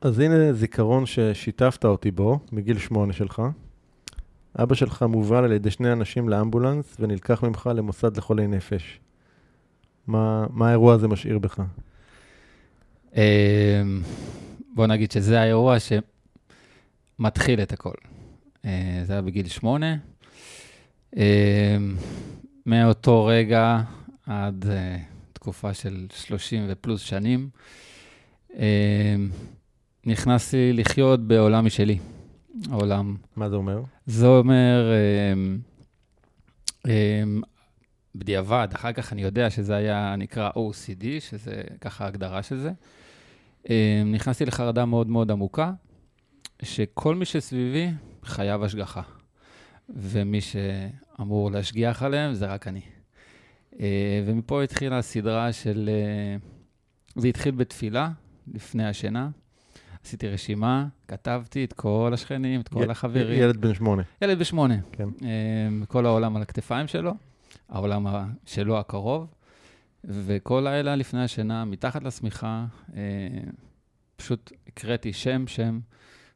אז הנה זיכרון ששיתפת אותי בו, מגיל שמונה שלך. אבא שלך מובל על ידי שני אנשים לאמבולנס ונלקח ממך למוסד לחולי נפש. מה, מה האירוע הזה משאיר בך? אמ, בוא נגיד שזה האירוע שמתחיל את הכל. אה, זה היה בגיל שמונה. אמ, מאותו רגע עד אה, תקופה של 30 ופלוס שנים, אמ, נכנסתי לחיות בעולם משלי. העולם. מה זה אומר? זה אומר, בדיעבד, אחר כך אני יודע שזה היה נקרא OCD, שזה ככה ההגדרה של זה. נכנסתי לחרדה מאוד מאוד עמוקה, שכל מי שסביבי חייב השגחה, ומי שאמור להשגיח עליהם זה רק אני. ומפה התחילה הסדרה של... זה התחיל בתפילה, לפני השינה. עשיתי רשימה, כתבתי את כל השכנים, את כל י- החברים. ילד בן שמונה. ילד בשמונה. כן. כל העולם על הכתפיים שלו, העולם שלו הקרוב, וכל לילה לפני השינה, מתחת לשמיכה, פשוט הקראתי שם-שם,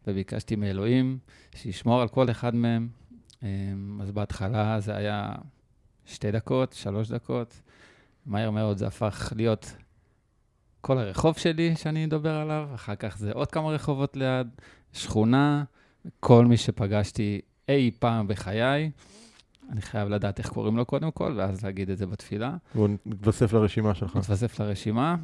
וביקשתי מאלוהים שישמור על כל אחד מהם. אז בהתחלה זה היה שתי דקות, שלוש דקות. מהר מאוד זה הפך להיות כל הרחוב שלי שאני אדבר עליו, אחר כך זה עוד כמה רחובות ליד, שכונה, כל מי שפגשתי אי פעם בחיי. אני חייב לדעת איך קוראים לו קודם כל, ואז להגיד את זה בתפילה. והוא מתווסף לרשימה שלך. מתווסף לרשימה.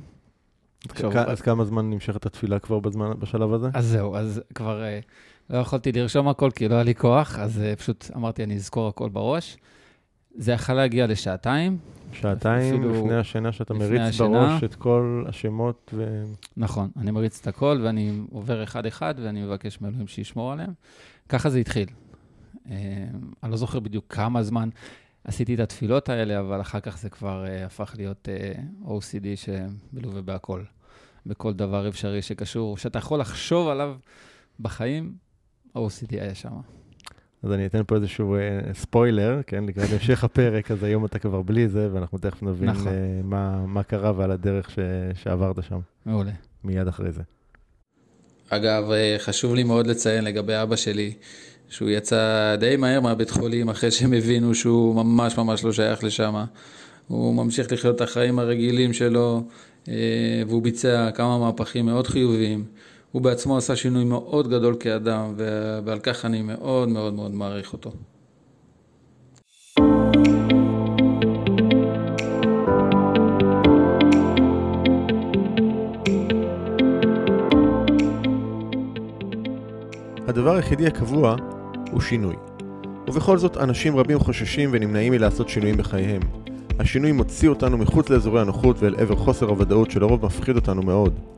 אז, כמה זמן נמשכת התפילה כבר בזמן, בשלב הזה? אז זהו, אז כבר uh, לא יכולתי לרשום הכל כי לא היה לי כוח, אז uh, פשוט אמרתי, אני אזכור הכל בראש. זה יכול להגיע לשעתיים. שעתיים לפני השינה שאתה מריץ השינה, בראש את כל השמות ו... נכון, אני מריץ את הכל ואני עובר אחד-אחד ואני מבקש מאלוהים שישמור עליהם. ככה זה התחיל. Uh, אני לא זוכר בדיוק כמה זמן עשיתי את התפילות האלה, אבל אחר כך זה כבר uh, הפך להיות uh, OCD שמלווה בהכל. בכל דבר אפשרי שקשור, שאתה יכול לחשוב עליו בחיים, OCD היה שם. אז אני אתן פה איזשהו uh, ספוילר, כן, לקראת המשך הפרק, אז היום אתה כבר בלי זה, ואנחנו תכף נבין נכון. uh, מה, מה קרה ועל הדרך ש, שעברת שם. מעולה. מיד אחרי זה. אגב, חשוב לי מאוד לציין לגבי אבא שלי, שהוא יצא די מהר מהבית חולים אחרי שהם הבינו שהוא ממש ממש לא שייך לשם. הוא ממשיך לחיות את החיים הרגילים שלו, והוא ביצע כמה מהפכים מאוד חיוביים. הוא בעצמו עשה שינוי מאוד גדול כאדם, ועל כך אני מאוד מאוד מאוד מעריך אותו. הדבר היחידי הקבוע הוא שינוי. ובכל זאת, אנשים רבים חוששים ונמנעים מלעשות שינויים בחייהם. השינוי מוציא אותנו מחוץ לאזורי הנוחות ואל עבר חוסר הוודאות שלרוב מפחיד אותנו מאוד.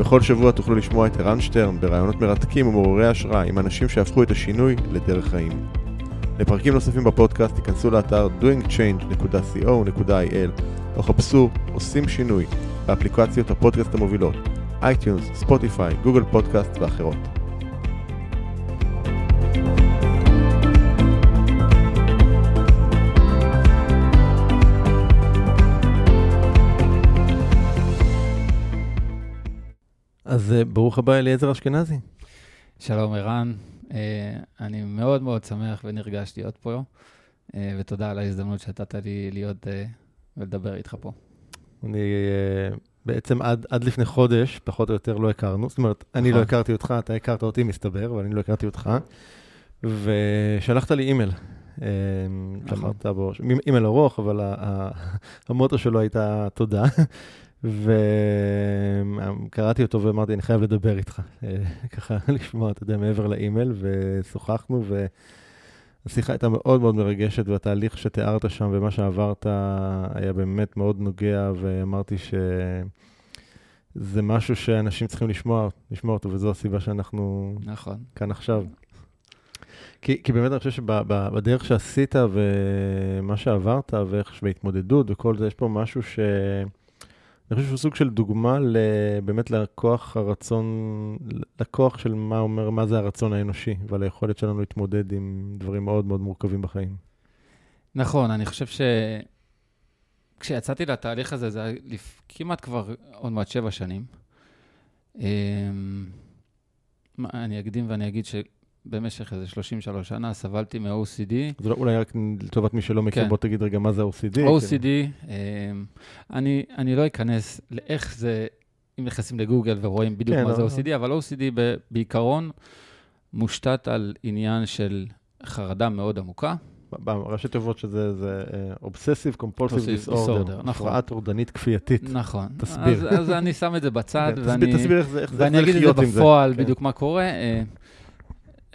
בכל שבוע תוכלו לשמוע את ערן שטרן בראיונות מרתקים ומעוררי השראה עם אנשים שהפכו את השינוי לדרך חיים. לפרקים נוספים בפודקאסט תיכנסו לאתר doingchange.co.il או חפשו עושים שינוי באפליקציות הפודקאסט המובילות iTunes, Spotify, Google Podcast ואחרות. אז ברוך הבא אליעזר אשכנזי. שלום ערן, אני מאוד מאוד שמח ונרגש להיות פה, ותודה על ההזדמנות שנתת לי להיות ולדבר איתך פה. אני בעצם עד, עד לפני חודש, פחות או יותר, לא הכרנו. זאת אומרת, אני לא הכרתי אותך, אתה הכרת אותי, מסתבר, אבל אני לא הכרתי אותך. ושלחת לי אימייל. אמרת בו, אימייל ארוך, אבל המוטו שלו הייתה תודה. וקראתי אותו ואמרתי, אני חייב לדבר איתך, ככה לשמוע, אתה יודע, מעבר לאימייל, ושוחחנו, והשיחה הייתה מאוד מאוד מרגשת, והתהליך שתיארת שם ומה שעברת היה באמת מאוד נוגע, ואמרתי שזה משהו שאנשים צריכים לשמוע, לשמוע אותו, וזו הסיבה שאנחנו נכון. כאן עכשיו. כי, כי באמת אני חושב שבדרך שעשית ומה שעברת ואיך בהתמודדות וכל זה, יש פה משהו ש... אני חושב שהוא סוג של דוגמה באמת לכוח הרצון, לכוח של מה אומר, מה זה הרצון האנושי, ועל היכולת שלנו להתמודד עם דברים מאוד מאוד מורכבים בחיים. נכון, אני חושב ש... כשיצאתי לתהליך הזה, זה היה כמעט כבר עוד מעט שבע שנים. אמ, אני אקדים ואני אגיד שבמשך איזה 33 שנה סבלתי מ-OCD. אז אולי רק לטובת מי שלא מכיר, כן. בוא תגיד רגע מה זה OCD. OCD, כן. אני, אני לא אכנס לאיך זה, אם נכנסים לגוגל ורואים בדיוק כן, מה לא, זה OCD, לא. אבל OCD בעיקרון מושתת על עניין של חרדה מאוד עמוקה. בראשי תיבות שזה זה אובססיב קומפולסיב דיסאורדר, הפרעה טורדנית כפייתית. נכון. תסביר. אז, אז אני שם את זה בצד, כן, ואני, תסביר איך זה, איך ואני אגיד את זה בפועל, כן. בדיוק מה קורה.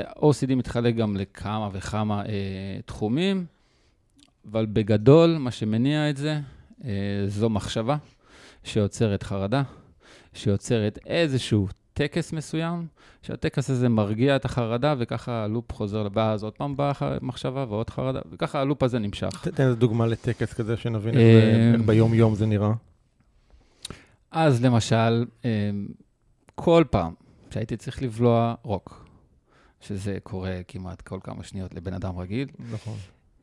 OCD מתחלק גם לכמה וכמה אה, תחומים, אבל בגדול, מה שמניע את זה, אה, זו מחשבה שיוצרת חרדה, שיוצרת איזשהו טקס מסוים, שהטקס הזה מרגיע את החרדה, וככה הלופ חוזר, ואז עוד פעם באה מחשבה ועוד חרדה, וככה הלופ הזה נמשך. תן איזה דוגמה לטקס כזה, שנבין איך אה, ביום-יום זה נראה. אז למשל, אה, כל פעם שהייתי צריך לבלוע רוק, שזה קורה כמעט כל כמה שניות לבן אדם רגיל, נכון.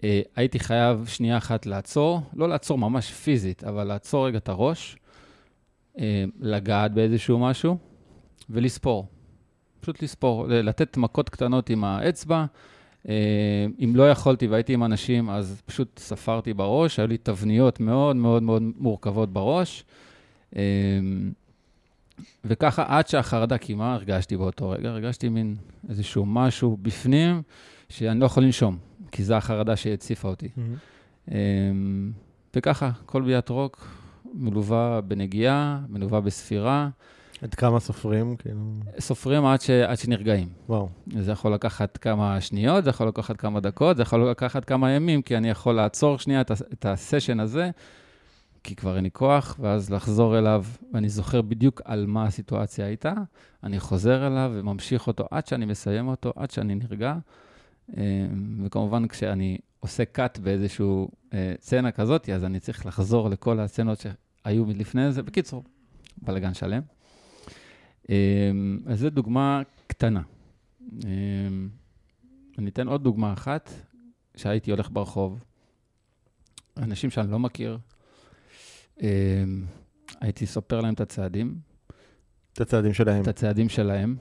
אה, הייתי חייב שנייה אחת לעצור, לא לעצור ממש פיזית, אבל לעצור רגע את הראש, לגעת באיזשהו משהו, ולספור. פשוט לספור, לתת מכות קטנות עם האצבע. אה, אם לא יכולתי והייתי עם אנשים, אז פשוט ספרתי בראש, היו לי תבניות מאוד מאוד מאוד מורכבות בראש. וככה, עד שהחרדה קימה, הרגשתי באותו רגע, הרגשתי מין איזשהו משהו בפנים, שאני לא יכול לנשום, כי זו החרדה שהציפה אותי. Mm-hmm. וככה, כל ביאת רוק מלווה בנגיעה, מלווה בספירה. עד כמה סופרים? כאילו... סופרים עד, ש... עד שנרגעים. וואו. זה יכול לקחת כמה שניות, זה יכול לקחת כמה דקות, זה יכול לקחת כמה ימים, כי אני יכול לעצור שנייה את, ה... את הסשן הזה, כי כבר אין לי כוח, ואז לחזור אליו, ואני זוכר בדיוק על מה הסיטואציה הייתה, אני חוזר אליו וממשיך אותו עד שאני מסיים אותו, עד שאני נרגע. אה, וכמובן, כשאני עושה cut באיזושהי אה, סצנה כזאת, אז אני צריך לחזור לכל הסצנות שהיו מלפני זה. בקיצור, בלאגן שלם. אמ, אז זו דוגמה קטנה. אמ, אני אתן עוד דוגמה אחת, שהייתי הולך ברחוב, אנשים שאני לא מכיר, אמ, הייתי סופר להם את הצעדים. את הצעדים שלהם. את הצעדים שלהם.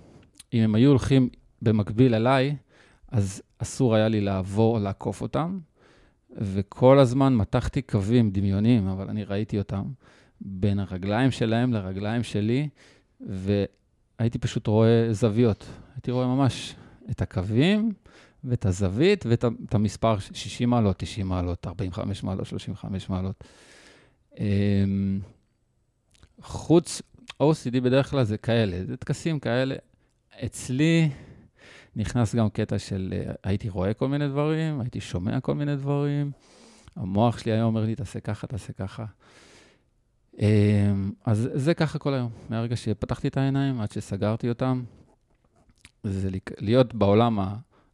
אם הם היו הולכים במקביל אליי, אז אסור היה לי לעבור לעקוף אותם, וכל הזמן מתחתי קווים דמיוניים, אבל אני ראיתי אותם, בין הרגליים שלהם לרגליים שלי, והייתי פשוט רואה זוויות. הייתי רואה ממש את הקווים ואת הזווית ואת המספר 60 מעלות, 90 מעלות, 45 מעלות, 35 מעלות. אמ, חוץ, OCD בדרך כלל זה כאלה, זה טקסים כאלה. אצלי נכנס גם קטע של הייתי רואה כל מיני דברים, הייתי שומע כל מיני דברים. המוח שלי היה אומר לי, תעשה ככה, תעשה ככה. אמ, אז זה ככה כל היום, מהרגע שפתחתי את העיניים עד שסגרתי אותם. זה להיות בעולם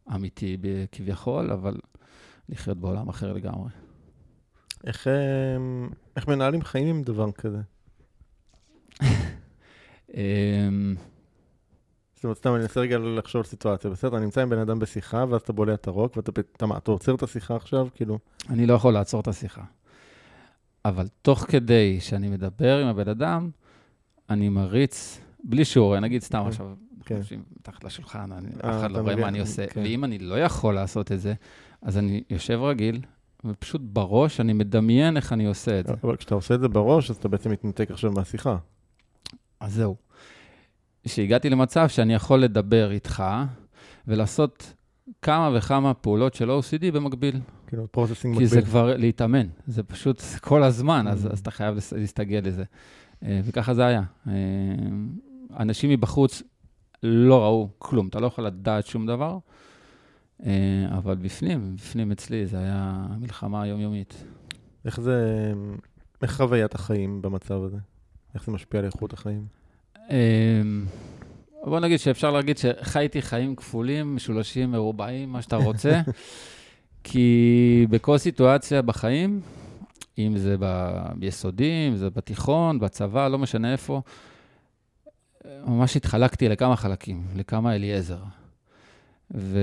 האמיתי כביכול, אבל לחיות בעולם אחר לגמרי. איך, אמ, איך מנהלים חיים עם דבר כזה? אמ, זאת אומרת, סתם אני אנסה רגע לחשוב על סיטואציה, בסדר? אני נמצא עם בן אדם בשיחה, ואז אתה בולע את הרוק, ואתה מה, אתה עוצר את השיחה עכשיו? כאילו... אני לא יכול לעצור את השיחה. אבל תוך כדי שאני מדבר עם הבן אדם, אני מריץ, בלי שיעור, נגיד סתם okay. עכשיו, כן. חושבים מתחת לשולחן, אני, אף אה, אחד לא רואה מה אני עושה. כן. ואם אני לא יכול לעשות את זה, אז אני יושב רגיל, ופשוט בראש אני מדמיין איך אני עושה את זה. אבל כשאתה עושה את זה בראש, אז אתה בעצם מתנתק עכשיו מהשיחה. אז זהו. כשהגעתי למצב שאני יכול לדבר איתך ולעשות כמה וכמה פעולות של OCD במקביל. כאילו, processing מקביל. כי זה כבר להתאמן, זה פשוט כל הזמן, אז, mm. אז אתה חייב להסתגל לזה. אה, וככה זה היה. אה, אנשים מבחוץ לא ראו כלום, אתה לא יכול לדעת שום דבר, אבל בפנים, בפנים אצלי, זה היה מלחמה יומיומית. איך זה, איך חוויית החיים במצב הזה? איך זה משפיע על איכות החיים? בוא נגיד שאפשר להגיד שחייתי חיים כפולים, משולשים, מרובעים, מה שאתה רוצה, כי בכל סיטואציה בחיים, אם זה ביסודי, אם זה בתיכון, בצבא, לא משנה איפה, ממש התחלקתי לכמה חלקים, לכמה אליעזר. ו...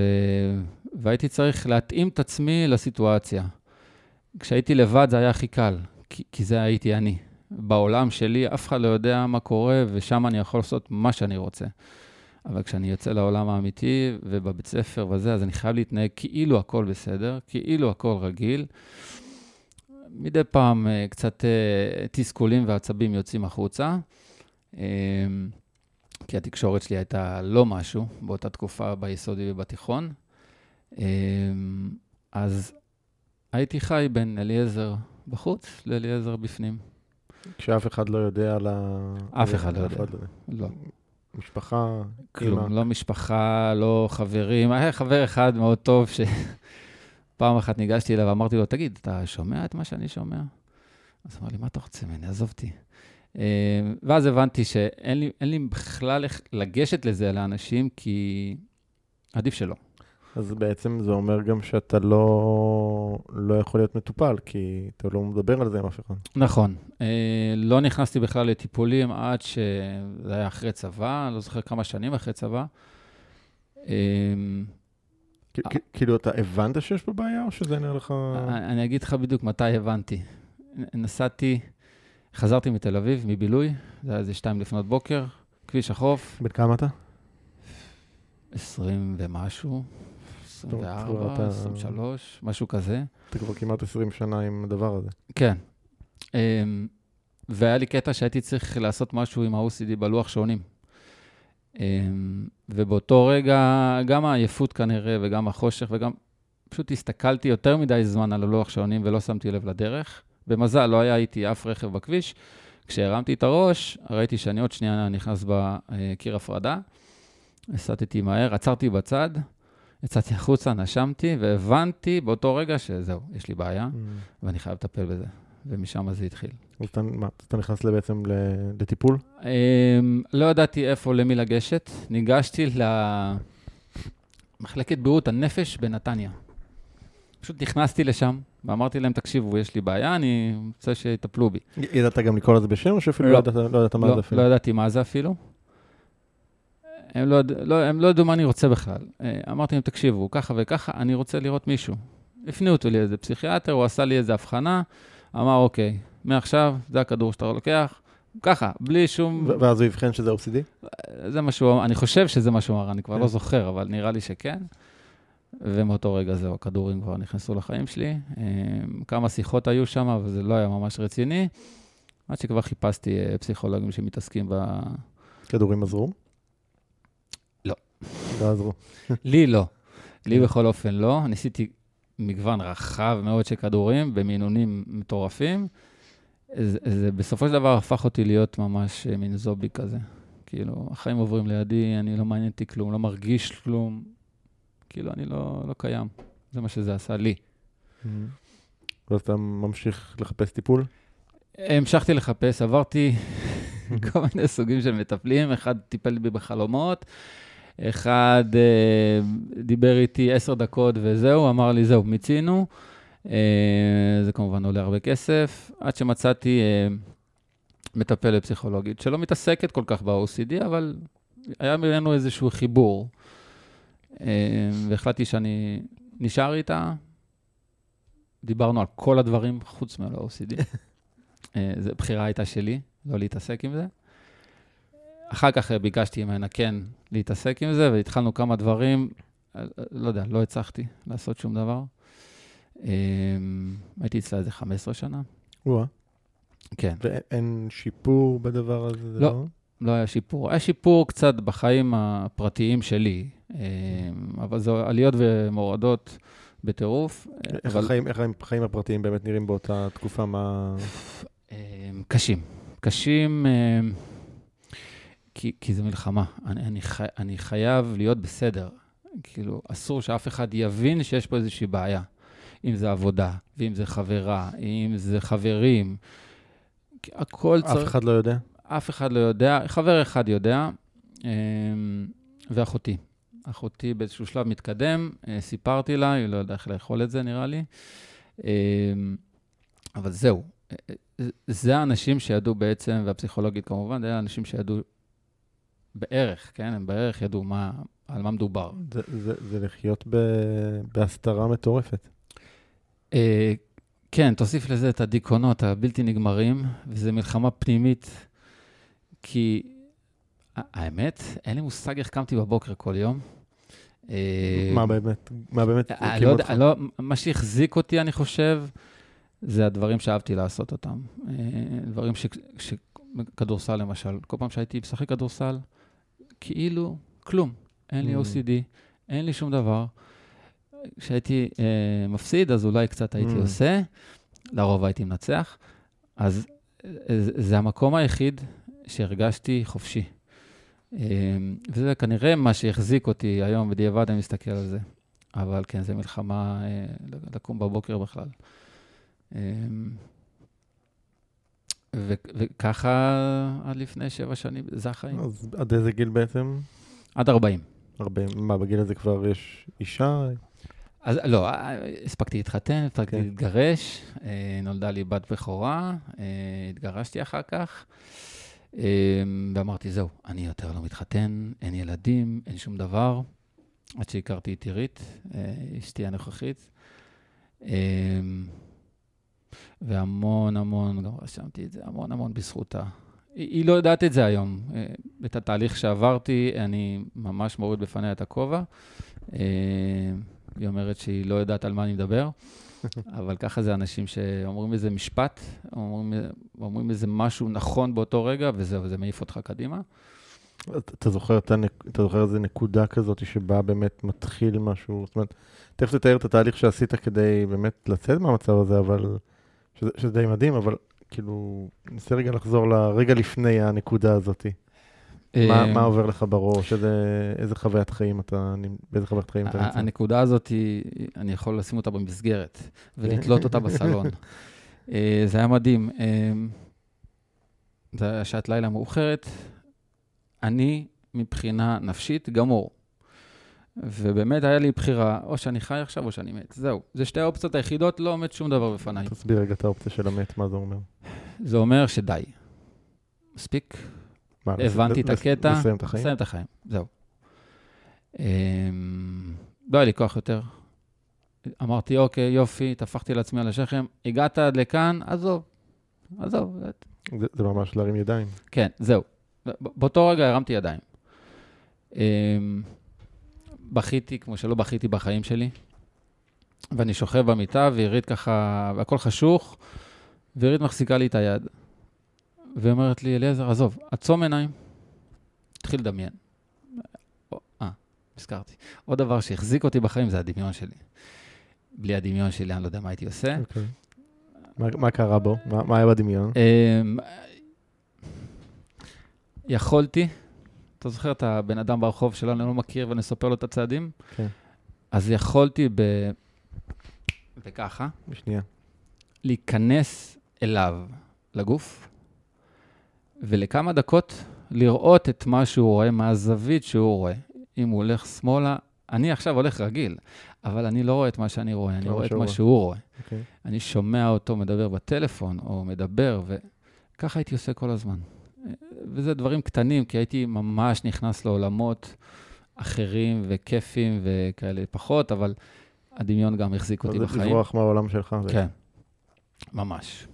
והייתי צריך להתאים את עצמי לסיטואציה. כשהייתי לבד זה היה הכי קל, כי, כי זה הייתי אני. בעולם שלי אף אחד לא יודע מה קורה, ושם אני יכול לעשות מה שאני רוצה. אבל כשאני יוצא לעולם האמיתי ובבית ספר וזה, אז אני חייב להתנהג כאילו הכל בסדר, כאילו הכל רגיל. מדי פעם אה, קצת אה, תסכולים ועצבים יוצאים החוצה, אה, כי התקשורת שלי הייתה לא משהו באותה תקופה ביסודי ובתיכון. אז הייתי חי בין אליעזר בחוץ לאליעזר בפנים. כשאף אחד לא יודע על ה... אף אחד לא יודע. לא. משפחה, כלום, לא משפחה, לא חברים. היה חבר אחד מאוד טוב, שפעם אחת ניגשתי אליו ואמרתי לו, תגיד, אתה שומע את מה שאני שומע? אז הוא אמר לי, מה אתה רוצה ממני? עזוב אותי. אה, ואז הבנתי שאין לי, לי בכלל איך לגשת לזה לאנשים, כי עדיף שלא. אז בעצם זה אומר גם שאתה לא, לא יכול להיות מטופל, כי אתה לא מדבר על זה עם אף אחד. נכון. אה, לא נכנסתי בכלל לטיפולים עד שזה היה אחרי צבא, לא זוכר כמה שנים אחרי צבא. אה, כאילו, אתה הבנת שיש פה בעיה, או שזה נראה לך... אני אגיד לך בדיוק מתי הבנתי. נסעתי, חזרתי מתל אביב, מבילוי, זה היה איזה שתיים לפנות בוקר, כביש החוף. בן כמה אתה? 20 ומשהו. 24, 23, משהו כזה. אתה כבר כמעט 20 שנה עם הדבר הזה. כן. אמ, והיה לי קטע שהייתי צריך לעשות משהו עם ה-OCD בלוח שעונים. אמ, ובאותו רגע, גם העייפות כנראה, וגם החושך, וגם פשוט הסתכלתי יותר מדי זמן על הלוח שעונים ולא שמתי לב לדרך. במזל, לא היה איתי אף רכב בכביש. כשהרמתי את הראש, ראיתי שאני עוד שנייה נכנס בקיר הפרדה. הסטתי מהר, עצרתי בצד, יצאתי החוצה, נשמתי, והבנתי באותו רגע שזהו, יש לי בעיה, mm. ואני חייב לטפל בזה. ומשם זה התחיל. אז אתה, מה, אתה נכנס בעצם לטיפול? Um, לא ידעתי איפה, למי לגשת. ניגשתי למחלקת בריאות הנפש בנתניה. פשוט נכנסתי לשם, ואמרתי להם, תקשיבו, יש לי בעיה, אני רוצה שיטפלו בי. ידעת גם לקרוא לזה בשם, או שאפילו לא, לא ידעת, לא מה לא, זה אפילו? לא ידעתי מה זה אפילו. הם לא, לא, הם לא ידעו מה אני רוצה בכלל. אה, אמרתי להם, תקשיבו, ככה וככה, אני רוצה לראות מישהו. הפנו אותי לאיזה פסיכיאטר, הוא עשה לי איזה הבחנה, אמר, אוקיי, מעכשיו, זה הכדור שאתה לוקח, ככה, בלי שום... ואז הוא הבחן שזה OCD? זה מה שהוא אמר, אני חושב שזה מה שהוא אמר, אני כבר לא כן. זוכר, אבל נראה לי שכן. ומאותו רגע זהו, הכדורים כבר נכנסו לחיים שלי. אה, כמה שיחות היו שם, אבל זה לא היה ממש רציני. עד שכבר חיפשתי אה, פסיכולוגים שמתעסקים ב... כדורים עזרו? לא עזרו. לי לא. לי בכל אופן לא. ניסיתי מגוון רחב מאוד של כדורים במינונים מטורפים. זה, זה בסופו של דבר הפך אותי להיות ממש אה, מין זובי כזה. כאילו, החיים עוברים לידי, אני לא מעניין אותי כלום, לא מרגיש כלום. כאילו, אני לא, לא קיים. זה מה שזה עשה לי. Mm-hmm. ואז אתה ממשיך לחפש טיפול? המשכתי לחפש, עברתי כל מיני סוגים של מטפלים, אחד טיפל בי בחלומות, אחד אה, דיבר איתי עשר דקות וזהו, אמר לי, זהו, מיצינו. אה, זה כמובן עולה הרבה כסף, עד שמצאתי אה, מטפלת פסיכולוגית, שלא מתעסקת כל כך ב-OCD, אבל היה ממנו איזשהו חיבור. אה, והחלטתי שאני נשאר איתה. דיברנו על כל הדברים חוץ מה-OCD. אה, זו בחירה הייתה שלי, לא להתעסק עם זה. אחר כך ביקשתי ממנה כן להתעסק עם זה, והתחלנו כמה דברים, לא יודע, לא הצלחתי לעשות שום דבר. אמ, הייתי אצלה איזה 15 שנה. וואה. כן. ואין שיפור בדבר הזה? לא, לא, לא היה שיפור. היה שיפור קצת בחיים הפרטיים שלי, אמ, אבל זה עליות ומורדות בטירוף. איך, אבל... החיים, איך החיים הפרטיים באמת נראים באותה תקופה? מה... אמ, קשים. קשים. כי, כי זו מלחמה. אני, אני, חי, אני חייב להיות בסדר. כאילו, אסור שאף אחד יבין שיש פה איזושהי בעיה. אם זה עבודה, ואם זה חברה, אם זה חברים. הכל צריך... אף אחד לא יודע? אף אחד לא יודע. חבר אחד יודע. ואחותי. אחותי באיזשהו שלב מתקדם, אה, סיפרתי לה, היא לא יודעה איך לאכול את זה, נראה לי. אבל זהו, זה האנשים שידעו בעצם, והפסיכולוגית כמובן, זה האנשים שידעו בערך, כן? הם בערך ידעו מה, על מה מדובר. זה, זה, זה לחיות ב, בהסתרה מטורפת. אה, כן, תוסיף לזה את הדיכאונות הבלתי נגמרים, וזו מלחמה פנימית, כי האמת, אין לי מושג איך קמתי בבוקר כל יום. אה, מה באמת, מה באמת הקים לא, אותך? לא, מה שהחזיק אותי, אני חושב, זה הדברים שאהבתי לעשות אותם. אה, דברים ש... ש... כדורסל למשל, כל פעם שהייתי משחק כדורסל, כאילו כלום. אין לי mm. OCD, אין לי שום דבר. כשהייתי אה, מפסיד, אז אולי קצת הייתי mm. עושה, לרוב הייתי מנצח. אז אה, זה המקום היחיד שהרגשתי חופשי. אה, וזה כנראה מה שהחזיק אותי היום, בדיעבד אני מסתכל על זה. אבל כן, זו מלחמה אה, לקום בבוקר בכלל. אה, וככה עד לפני שבע שנים, זה החיים. אז עד איזה גיל בעצם? עד 40. 40. מה, בגיל הזה כבר יש אישה? אז לא, הספקתי להתחתן, הספקתי כן. להתגרש, אה, נולדה לי בת בכורה, אה, התגרשתי אחר כך, אה, ואמרתי, זהו, אני יותר לא מתחתן, אין ילדים, אין שום דבר, עד שהכרתי את עירית, אשתי הנוכחית. והמון המון, גם רשמתי את זה, המון המון בזכותה. היא, היא לא יודעת את זה היום. אה, את התהליך שעברתי, אני ממש מוריד בפניה את הכובע. אה, היא אומרת שהיא לא יודעת על מה אני מדבר, אבל ככה זה אנשים שאומרים איזה משפט, אומרים, אומרים איזה משהו נכון באותו רגע, וזהו, זה מעיף אותך קדימה. אתה זוכר, אתה, אתה זוכר איזה נקודה כזאת שבה באמת מתחיל משהו, זאת אומרת, תכף תתאר את התהליך שעשית כדי באמת לצאת מהמצב הזה, אבל... שזה, שזה די מדהים, אבל כאילו, ננסה רגע לחזור לרגע לפני הנקודה הזאת. מה, אה, מה עובר לך בראש? איזה, איזה חוויית חיים אתה, באיזה חוויית חיים אתה נמצא? הנקודה הזאת, אני יכול לשים אותה במסגרת ולתלות אותה בסלון. אה, זה היה מדהים. אה, זה היה שעת לילה מאוחרת. אני, מבחינה נפשית, גמור. ובאמת היה לי בחירה, או שאני חי עכשיו או שאני מת. זהו. זה שתי האופציות היחידות, לא עומד שום דבר בפניי. תסביר רגע את האופציה של המת, מה זה אומר? זה אומר שדי. מספיק. מה, הבנתי לס... את הקטע. לסיים את החיים? לסיים את החיים, זהו. אמ... לא היה לי כוח יותר. אמרתי, אוקיי, יופי, טפחתי לעצמי על השכם, הגעת עד לכאן, עזוב, עזוב. זה, זה ממש להרים ידיים. כן, זהו. באותו רגע הרמתי ידיים. אמ... בכיתי כמו שלא בכיתי בחיים שלי, ואני שוכב במיטה, ועירית ככה, והכל חשוך, ועירית מחזיקה לי את היד, ואומרת לי, אליעזר, עזוב, עצום עיניים, תתחיל לדמיין. אה, הזכרתי. עוד דבר שהחזיק אותי בחיים זה הדמיון שלי. בלי הדמיון שלי, אני לא יודע מה הייתי עושה. Okay. אוקיי. מה, מה קרה בו? מה, מה היה בדמיון? אמ, יכולתי אתה זוכר את הבן אדם ברחוב שלנו, אני לא מכיר, ונספר לו את הצעדים? כן. אז יכולתי ב... וככה. בשנייה. להיכנס אליו, לגוף, ולכמה דקות לראות את מה שהוא רואה מהזווית שהוא רואה. אם הוא הולך שמאלה, אני עכשיו הולך רגיל, אבל אני לא רואה את מה שאני רואה, אני רואה את מה שהוא רואה. Okay. אוקיי. אני שומע אותו מדבר בטלפון, או מדבר, וככה הייתי עושה כל הזמן. וזה דברים קטנים, כי הייתי ממש נכנס לעולמות אחרים וכיפים וכאלה פחות, אבל הדמיון גם החזיק אותי בחיים. לברוח מהעולם שלך. כן, ממש.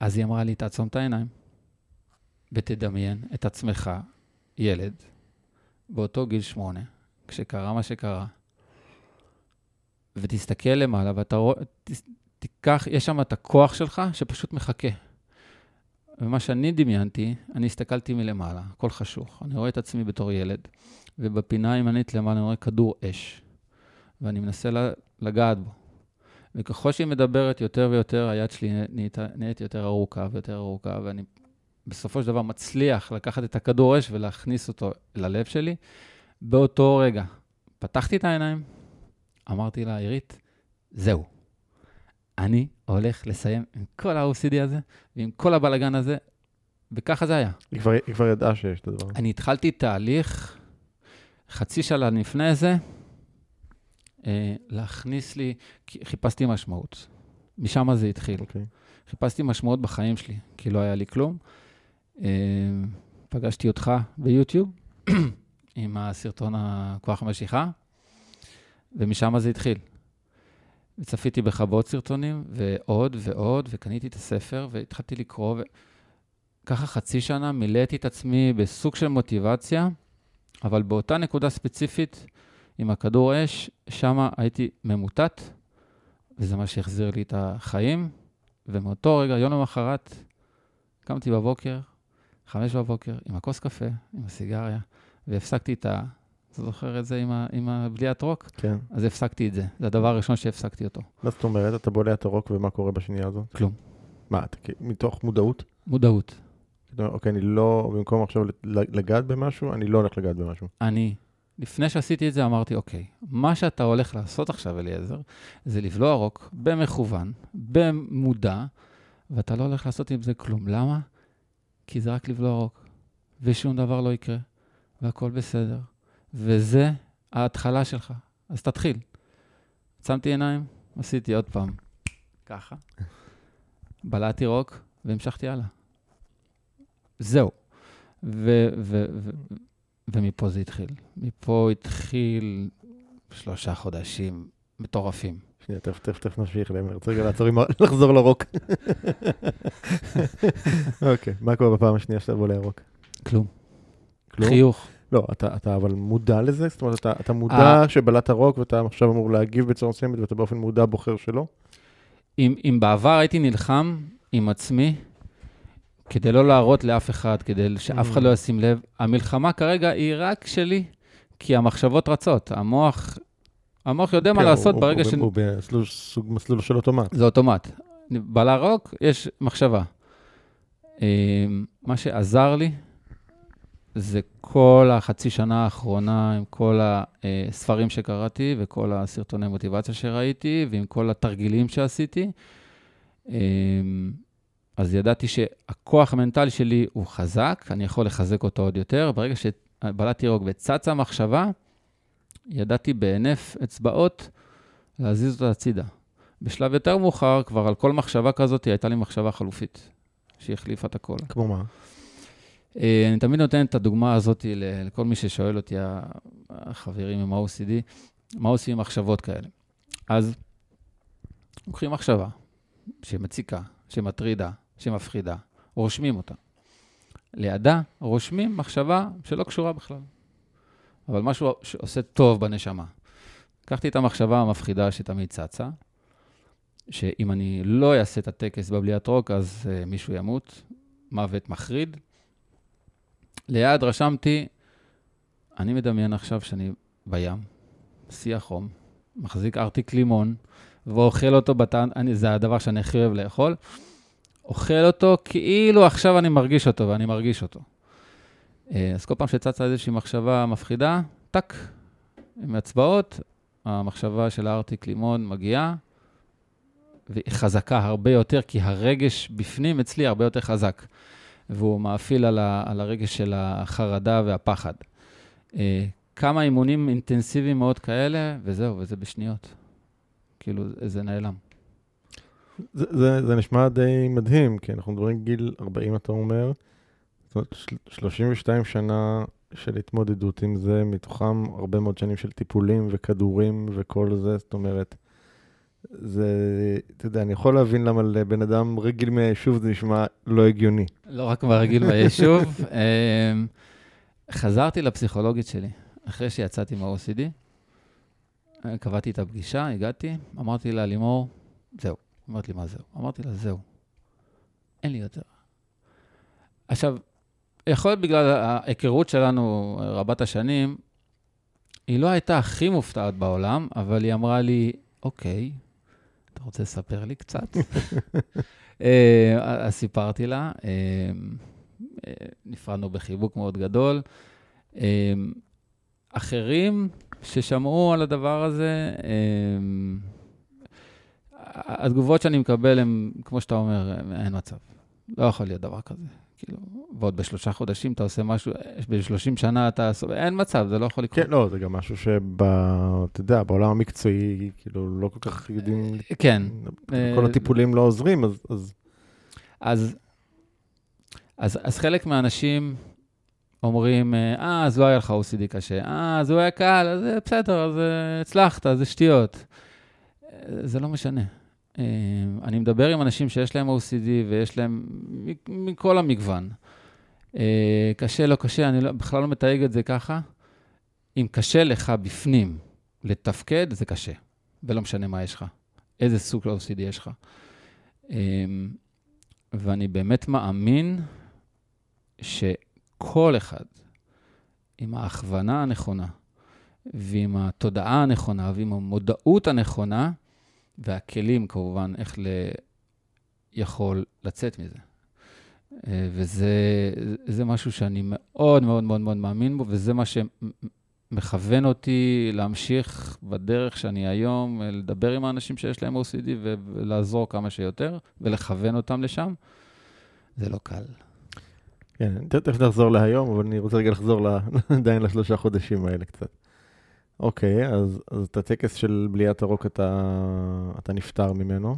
אז היא אמרה לי, תעצום את העיניים ותדמיין את עצמך, ילד, באותו גיל שמונה, כשקרה מה שקרה, ותסתכל למעלה ואתה רואה, תיקח, יש שם את הכוח שלך שפשוט מחכה. ומה שאני דמיינתי, אני הסתכלתי מלמעלה, הכל חשוך. אני רואה את עצמי בתור ילד, ובפינה הימנית למעלה אני רואה כדור אש, ואני מנסה לגעת בו. וככל שהיא מדברת יותר ויותר, היד שלי נהיית, נהיית יותר ארוכה ויותר ארוכה, ואני בסופו של דבר מצליח לקחת את הכדור אש ולהכניס אותו ללב שלי. באותו רגע פתחתי את העיניים, אמרתי לה, עירית, זהו. אני הולך לסיים עם כל ה-OCD הזה ועם כל הבלגן הזה, וככה זה היה. היא כבר, היא כבר ידעה שיש את הדבר. אני התחלתי תהליך, חצי שנה לפני זה, אה, להכניס לי, חיפשתי משמעות. משם זה התחיל. אוקיי. חיפשתי משמעות בחיים שלי, כי לא היה לי כלום. אה, פגשתי אותך ביוטיוב עם הסרטון הכוח המשיכה, ומשם זה התחיל. וצפיתי בך בעוד סרטונים, ועוד ועוד, וקניתי את הספר, והתחלתי לקרוא, וככה חצי שנה מילאתי את עצמי בסוג של מוטיבציה, אבל באותה נקודה ספציפית, עם הכדור אש, שם הייתי ממוטט, וזה מה שהחזיר לי את החיים. ומאותו רגע, יום למחרת, קמתי בבוקר, חמש בבוקר, עם הכוס קפה, עם הסיגריה, והפסקתי את ה... אתה זוכר את זה עם, ה... עם הבליעת רוק? כן. אז הפסקתי את זה. זה הדבר הראשון שהפסקתי אותו. מה זאת אומרת? אתה בולע את הרוק ומה קורה בשנייה הזאת? כלום. מה, אתה, מתוך מודעות? מודעות. אוקיי, אני לא, במקום עכשיו לגעת במשהו, אני לא הולך לגעת במשהו. אני, לפני שעשיתי את זה, אמרתי, אוקיי, מה שאתה הולך לעשות עכשיו, אליעזר, זה לבלוע רוק במכוון, במודע, ואתה לא הולך לעשות עם זה כלום. למה? כי זה רק לבלוע רוק, ושום דבר לא יקרה, והכול בסדר. וזה ההתחלה שלך, אז תתחיל. עצמתי עיניים, עשיתי עוד פעם ככה, בלעתי רוק והמשכתי הלאה. זהו. ו- ו- ו- ומפה זה התחיל. מפה התחיל שלושה חודשים מטורפים. שנייה, תכף, תכף, תכף נמשיך, אני רוצה רגע לעצור עם. לחזור לרוק. אוקיי, מה קורה בפעם השנייה שאתה בולע רוק? כלום. כלום? חיוך. לא, אתה, אתה אבל מודע לזה? זאת אומרת, אתה, אתה מודע אה. שבלעת רוק ואתה עכשיו אמור להגיב בצורה מסוימת ואתה באופן מודע בוחר שלא? אם, אם בעבר הייתי נלחם עם עצמי, כדי לא להראות לאף אחד, כדי שאף אחד Mm. לא ישים לב, המלחמה כרגע היא רק שלי, כי המחשבות רצות. המוח, המוח יודע מה כן, לעשות ברגע ש... הוא במסלול, סוג מסלול של אוטומט. זה אוטומט. בלע רוק, יש מחשבה. אה, מה שעזר לי זה כל החצי שנה האחרונה עם כל הספרים שקראתי וכל הסרטוני מוטיבציה שראיתי ועם כל התרגילים שעשיתי. אה, אז ידעתי שהכוח המנטלי שלי הוא חזק, אני יכול לחזק אותו עוד יותר. ברגע שבלעתי רוק וצצה המחשבה, ידעתי בהינף אצבעות להזיז אותה הצידה. בשלב יותר מאוחר, כבר על כל מחשבה כזאת, הייתה לי מחשבה חלופית, שהחליפה את הכל. כמו מה? אה, אני תמיד נותן את הדוגמה הזאת לכל מי ששואל אותי, החברים עם ה-OCD, מה עושים עם מחשבות כאלה. אז לוקחים מחשבה שמציקה, שמטרידה, שמפחידה, רושמים אותה. לידה רושמים מחשבה שלא קשורה בכלל, אבל משהו שעושה טוב בנשמה. לקחתי את המחשבה המפחידה שתמיד צצה, שאם אני לא אעשה את הטקס בבליעת רוק, אז uh, מישהו ימות, מוות מחריד. ליד רשמתי, אני מדמיין עכשיו שאני בים, שיא החום, מחזיק ארטיק לימון, ואוכל אותו בטען, אני, זה הדבר שאני הכי אוהב לאכול. אוכל אותו כאילו עכשיו אני מרגיש אותו, ואני מרגיש אותו. אה, אז כל פעם שצצה איזושהי מחשבה מפחידה, טאק, עם אצבעות, המחשבה של הארטיק לימון מגיעה, והיא חזקה הרבה יותר, כי הרגש בפנים אצלי הרבה יותר חזק, והוא מאפיל על, ה, על הרגש של החרדה והפחד. אה, כמה אימונים אינטנסיביים מאוד כאלה, וזהו, וזה בשניות. כאילו, זה נעלם. זה, זה, זה נשמע די מדהים, כי אנחנו מדברים גיל 40, אתה אומר. זאת אומרת, של- 32 שנה של התמודדות עם זה, מתוכם הרבה מאוד שנים של טיפולים וכדורים וכל זה, זאת אומרת, זה, אתה יודע, אני יכול להבין למה לבן אדם רגיל מהיישוב זה נשמע לא הגיוני. לא רק ברגיל ביישוב. אמ, חזרתי לפסיכולוגית שלי, אחרי שיצאתי מה-OCD, אה, קבעתי את הפגישה, הגעתי, אמרתי לה, לימור, זהו. אמרתי לי, מה זהו? אמרתי לה, זהו. אין לי יותר. עכשיו, יכול להיות בגלל ההיכרות שלנו רבת השנים, היא לא הייתה הכי מופתעת בעולם, אבל היא אמרה לי, אוקיי, אתה רוצה לספר לי קצת? אה, אז סיפרתי לה, אה, אה, נפרדנו בחיבוק מאוד גדול. אחרים ששמעו על הדבר הזה, התגובות שאני מקבל הן, כמו שאתה אומר, אין מצב. לא יכול להיות דבר כזה. כאילו, ועוד בשלושה חודשים אתה עושה משהו, ב-30 שנה אתה... אין מצב, זה לא יכול לקרות. כן, לא, זה גם משהו שב... אתה יודע, בעולם המקצועי, כאילו, לא כל כך יודעים... כן. כל הטיפולים לא עוזרים, אז... אז... אז, אז, אז חלק מהאנשים אומרים, אה, אז לא היה לך OCD קשה, אה, אז הוא היה קל, אז בסדר, אז הצלחת, זה שטויות. זה לא משנה. אני מדבר עם אנשים שיש להם OCD ויש להם מכל המגוון. קשה, לא קשה, אני לא, בכלל לא מתייג את זה ככה. אם קשה לך בפנים לתפקד, זה קשה, ולא משנה מה יש לך, איזה סוג של OCD יש לך. ואני באמת מאמין שכל אחד עם ההכוונה הנכונה, ועם התודעה הנכונה, ועם המודעות הנכונה, והכלים כמובן, איך ל... יכול לצאת מזה. וזה משהו שאני מאוד מאוד מאוד מאוד מאמין בו, וזה מה שמכוון אותי להמשיך בדרך שאני היום, לדבר עם האנשים שיש להם OCD ולעזור כמה שיותר, ולכוון אותם לשם. זה לא קל. כן, תכף נחזור להיום, אבל אני רוצה רגע לחזור עדיין לשלושה חודשים האלה קצת. אוקיי, אז, אז את הטקס של בליית הרוק אתה, אתה נפטר ממנו,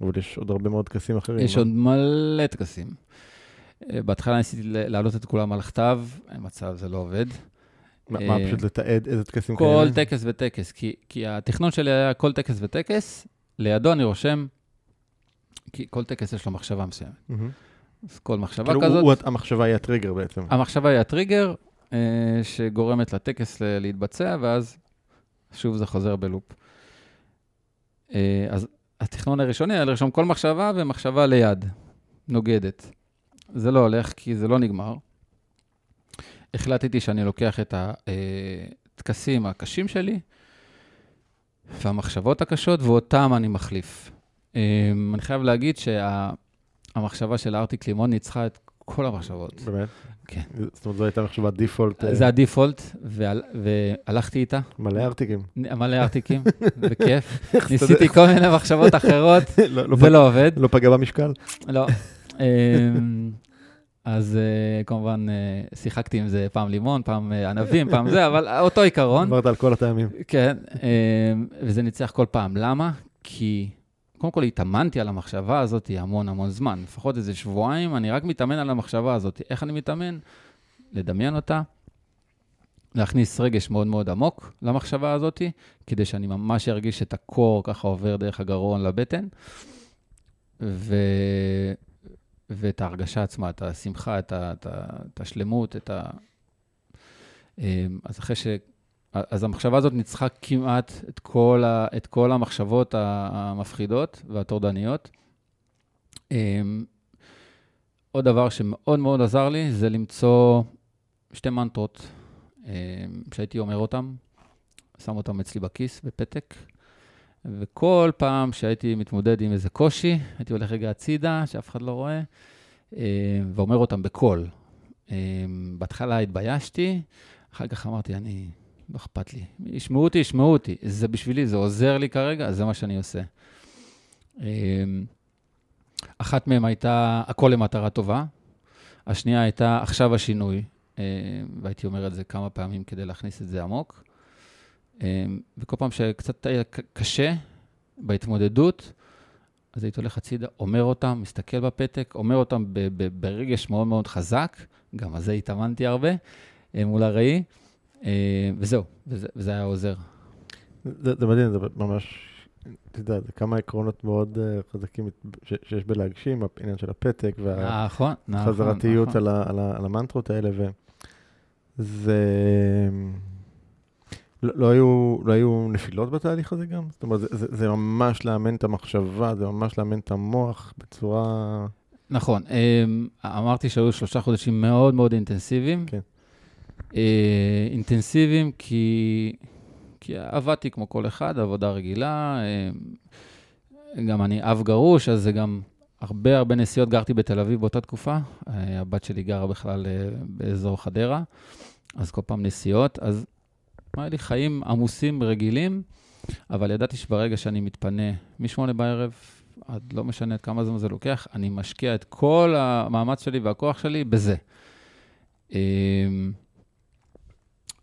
אבל יש עוד הרבה מאוד טקסים אחרים. יש עוד מלא טקסים. אה, בהתחלה ניסיתי להעלות את כולם על הכתב, אין מצב, זה לא עובד. מה, מה אה, פשוט לתעד איזה טקסים כאלה? כל טקס וטקס, כי, כי התכנון שלי היה כל טקס וטקס, לידו אני רושם, כי כל טקס יש לו מחשבה מסוימת. Mm-hmm. אז כל מחשבה כאילו כזאת... הוא, המחשבה היא הטריגר בעצם. המחשבה היא הטריגר אה, שגורמת לטקס להתבצע, ואז שוב זה חוזר בלופ. אה, אז התכנון הראשוני היה לרשום כל מחשבה ומחשבה ליד, נוגדת. זה לא הולך כי זה לא נגמר. החלטתי שאני לוקח את הטקסים הקשים שלי והמחשבות הקשות, ואותם אני מחליף. אה, אני חייב להגיד שהמחשבה של ארטיק לימון ניצחה את כל המחשבות. באמת? כן. זאת אומרת, זו הייתה מחשבת דיפולט. זה הדיפולט, והל... והלכתי איתה, מלא ארטיקים. מלא ארטיקים, בכיף. ניסיתי כל מיני מחשבות אחרות, לא, לא זה פג- לא עובד. לא פגע במשקל? לא. אמ, אז אה, כמובן, אה, שיחקתי עם זה פעם לימון, פעם אה, ענבים, פעם זה, אבל אותו עיקרון. עברת על כל הטעמים. כן, אמ, וזה ניצח כל פעם. למה? כי קודם כל התאמנתי על המחשבה הזאת המון המון זמן. לפחות איזה שבועיים, אני רק מתאמן על המחשבה הזאת. איך אני מתאמן? לדמיין אותה, להכניס רגש מאוד מאוד עמוק למחשבה הזאת, כדי שאני ממש ארגיש את הקור ככה עובר דרך הגרון לבטן, ו... ואת ההרגשה עצמה, את השמחה, את, ה... את, ה... את השלמות, את ה... אמ, אז אחרי ש... אז המחשבה הזאת ניצחה כמעט את כל, ה... את כל המחשבות המפחידות והטורדניות. אמ, עוד דבר שמאוד מאוד עזר לי זה למצוא שתי מנטרות אה, שהייתי אומר אותן, שם אותן אצלי בכיס בפתק, וכל פעם שהייתי מתמודד עם איזה קושי, הייתי הולך רגע הצידה, שאף אחד לא רואה, אה, ואומר אותם בקול. בהתחלה התביישתי, אחר כך אמרתי, אני, לא אכפת לי. ישמעו אותי, ישמעו אותי. זה בשבילי, זה עוזר לי כרגע, אז זה מה שאני עושה. אחת מהן הייתה הכל למטרה טובה, השנייה הייתה עכשיו השינוי, אה, והייתי אומר את זה כמה פעמים כדי להכניס את זה עמוק. אה, וכל פעם שקצת היה קשה בהתמודדות, אז הייתי הולך הצידה, אומר אותם, מסתכל בפתק, אומר אותם ברגש מאוד מאוד חזק, גם על זה התאמנתי הרבה אה, מול הראי, וזהו, וזה, וזה היה עוזר. זה, זה מדהים, זה ממש, אתה יודע, זה כמה עקרונות מאוד uh, חזקים ש, שיש בלהגשים, העניין של הפתק נכון, נכון. והחזרתיות נכון. על, ה, על, ה, על המנטרות האלה, וזה... לא, לא, היו, לא היו נפילות בתהליך הזה גם? זאת אומרת, זה, זה, זה ממש לאמן את המחשבה, זה ממש לאמן את המוח בצורה... נכון. אמ, אמרתי שהיו שלושה חודשים מאוד מאוד אינטנסיביים. כן. אה, אינטנסיביים כי, כי עבדתי כמו כל אחד, עבודה רגילה. אמ, גם אני אב גרוש, אז זה גם הרבה הרבה נסיעות. גרתי בתל אביב באותה תקופה. אה, הבת שלי גרה בכלל אה, באזור חדרה, אז כל פעם נסיעות. אז היה לי חיים עמוסים, רגילים, אבל ידעתי שברגע שאני מתפנה משמונה בערב עד לא משנה כמה זמן זה לוקח, אני משקיע את כל המאמץ שלי והכוח שלי בזה.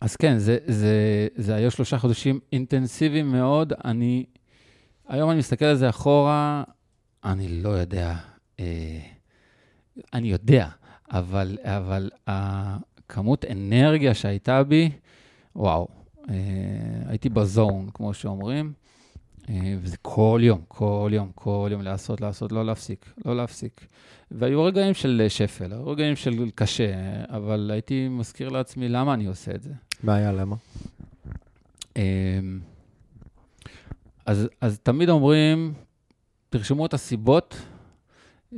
אז כן, זה, זה, זה היו שלושה חודשים אינטנסיביים מאוד. אני, היום אני מסתכל על זה אחורה, אני לא יודע, אה, אני יודע, אבל, אבל הכמות אנרגיה שהייתה בי, וואו, אה, הייתי בזון, כמו שאומרים, אה, וזה כל יום, כל יום, כל יום לעשות, לעשות, לא להפסיק, לא להפסיק. והיו רגעים של שפל, היו רגעים של קשה, אבל הייתי מזכיר לעצמי למה אני עושה את זה. היה למה? אמ, אז, אז תמיד אומרים, תרשמו את הסיבות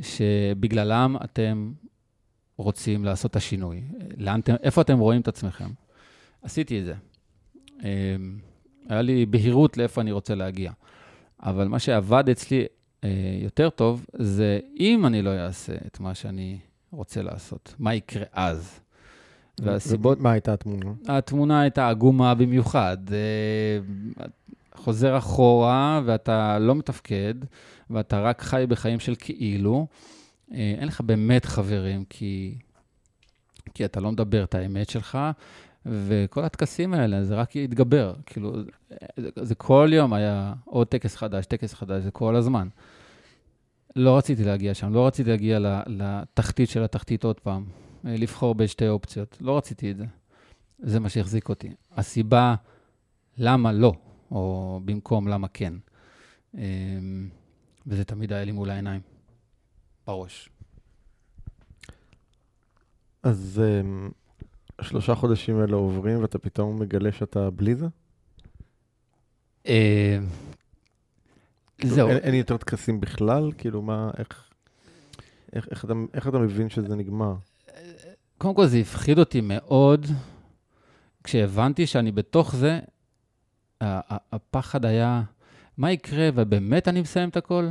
שבגללם אתם רוצים לעשות את השינוי. לאן איפה אתם רואים את עצמכם? עשיתי את זה. אמ, היה לי בהירות לאיפה אני רוצה להגיע. אבל מה שעבד אצלי אה, יותר טוב, זה אם אני לא אעשה את מה שאני רוצה לעשות, מה יקרה אז? והסיבות... מה הייתה התמונה? התמונה הייתה עגומה במיוחד. אה, חוזר אחורה ואתה לא מתפקד, ואתה רק חי בחיים של כאילו. אה, אין לך באמת חברים, כי, כי אתה לא מדבר את האמת שלך, וכל הטקסים האלה, זה רק יתגבר. כאילו, זה, זה כל יום היה עוד טקס חדש, טקס חדש, זה כל הזמן. לא רציתי להגיע שם, לא רציתי להגיע לתחתית של התחתית עוד פעם, לבחור בין שתי אופציות. לא רציתי את זה. זה מה שהחזיק אותי. הסיבה למה לא, או במקום למה כן. אמ, וזה תמיד היה לי מול העיניים, בראש. אז אמ, השלושה חודשים האלה עוברים ואתה פתאום מגלה שאתה בלי זה? אה, כאילו, זהו. אין יותר טקסים בכלל? כאילו, מה, איך, איך, איך, אתה, איך אתה מבין שזה נגמר? קודם כל, זה הפחיד אותי מאוד כשהבנתי שאני בתוך זה, הפחד היה, מה יקרה, ובאמת אני מסיים את הכל?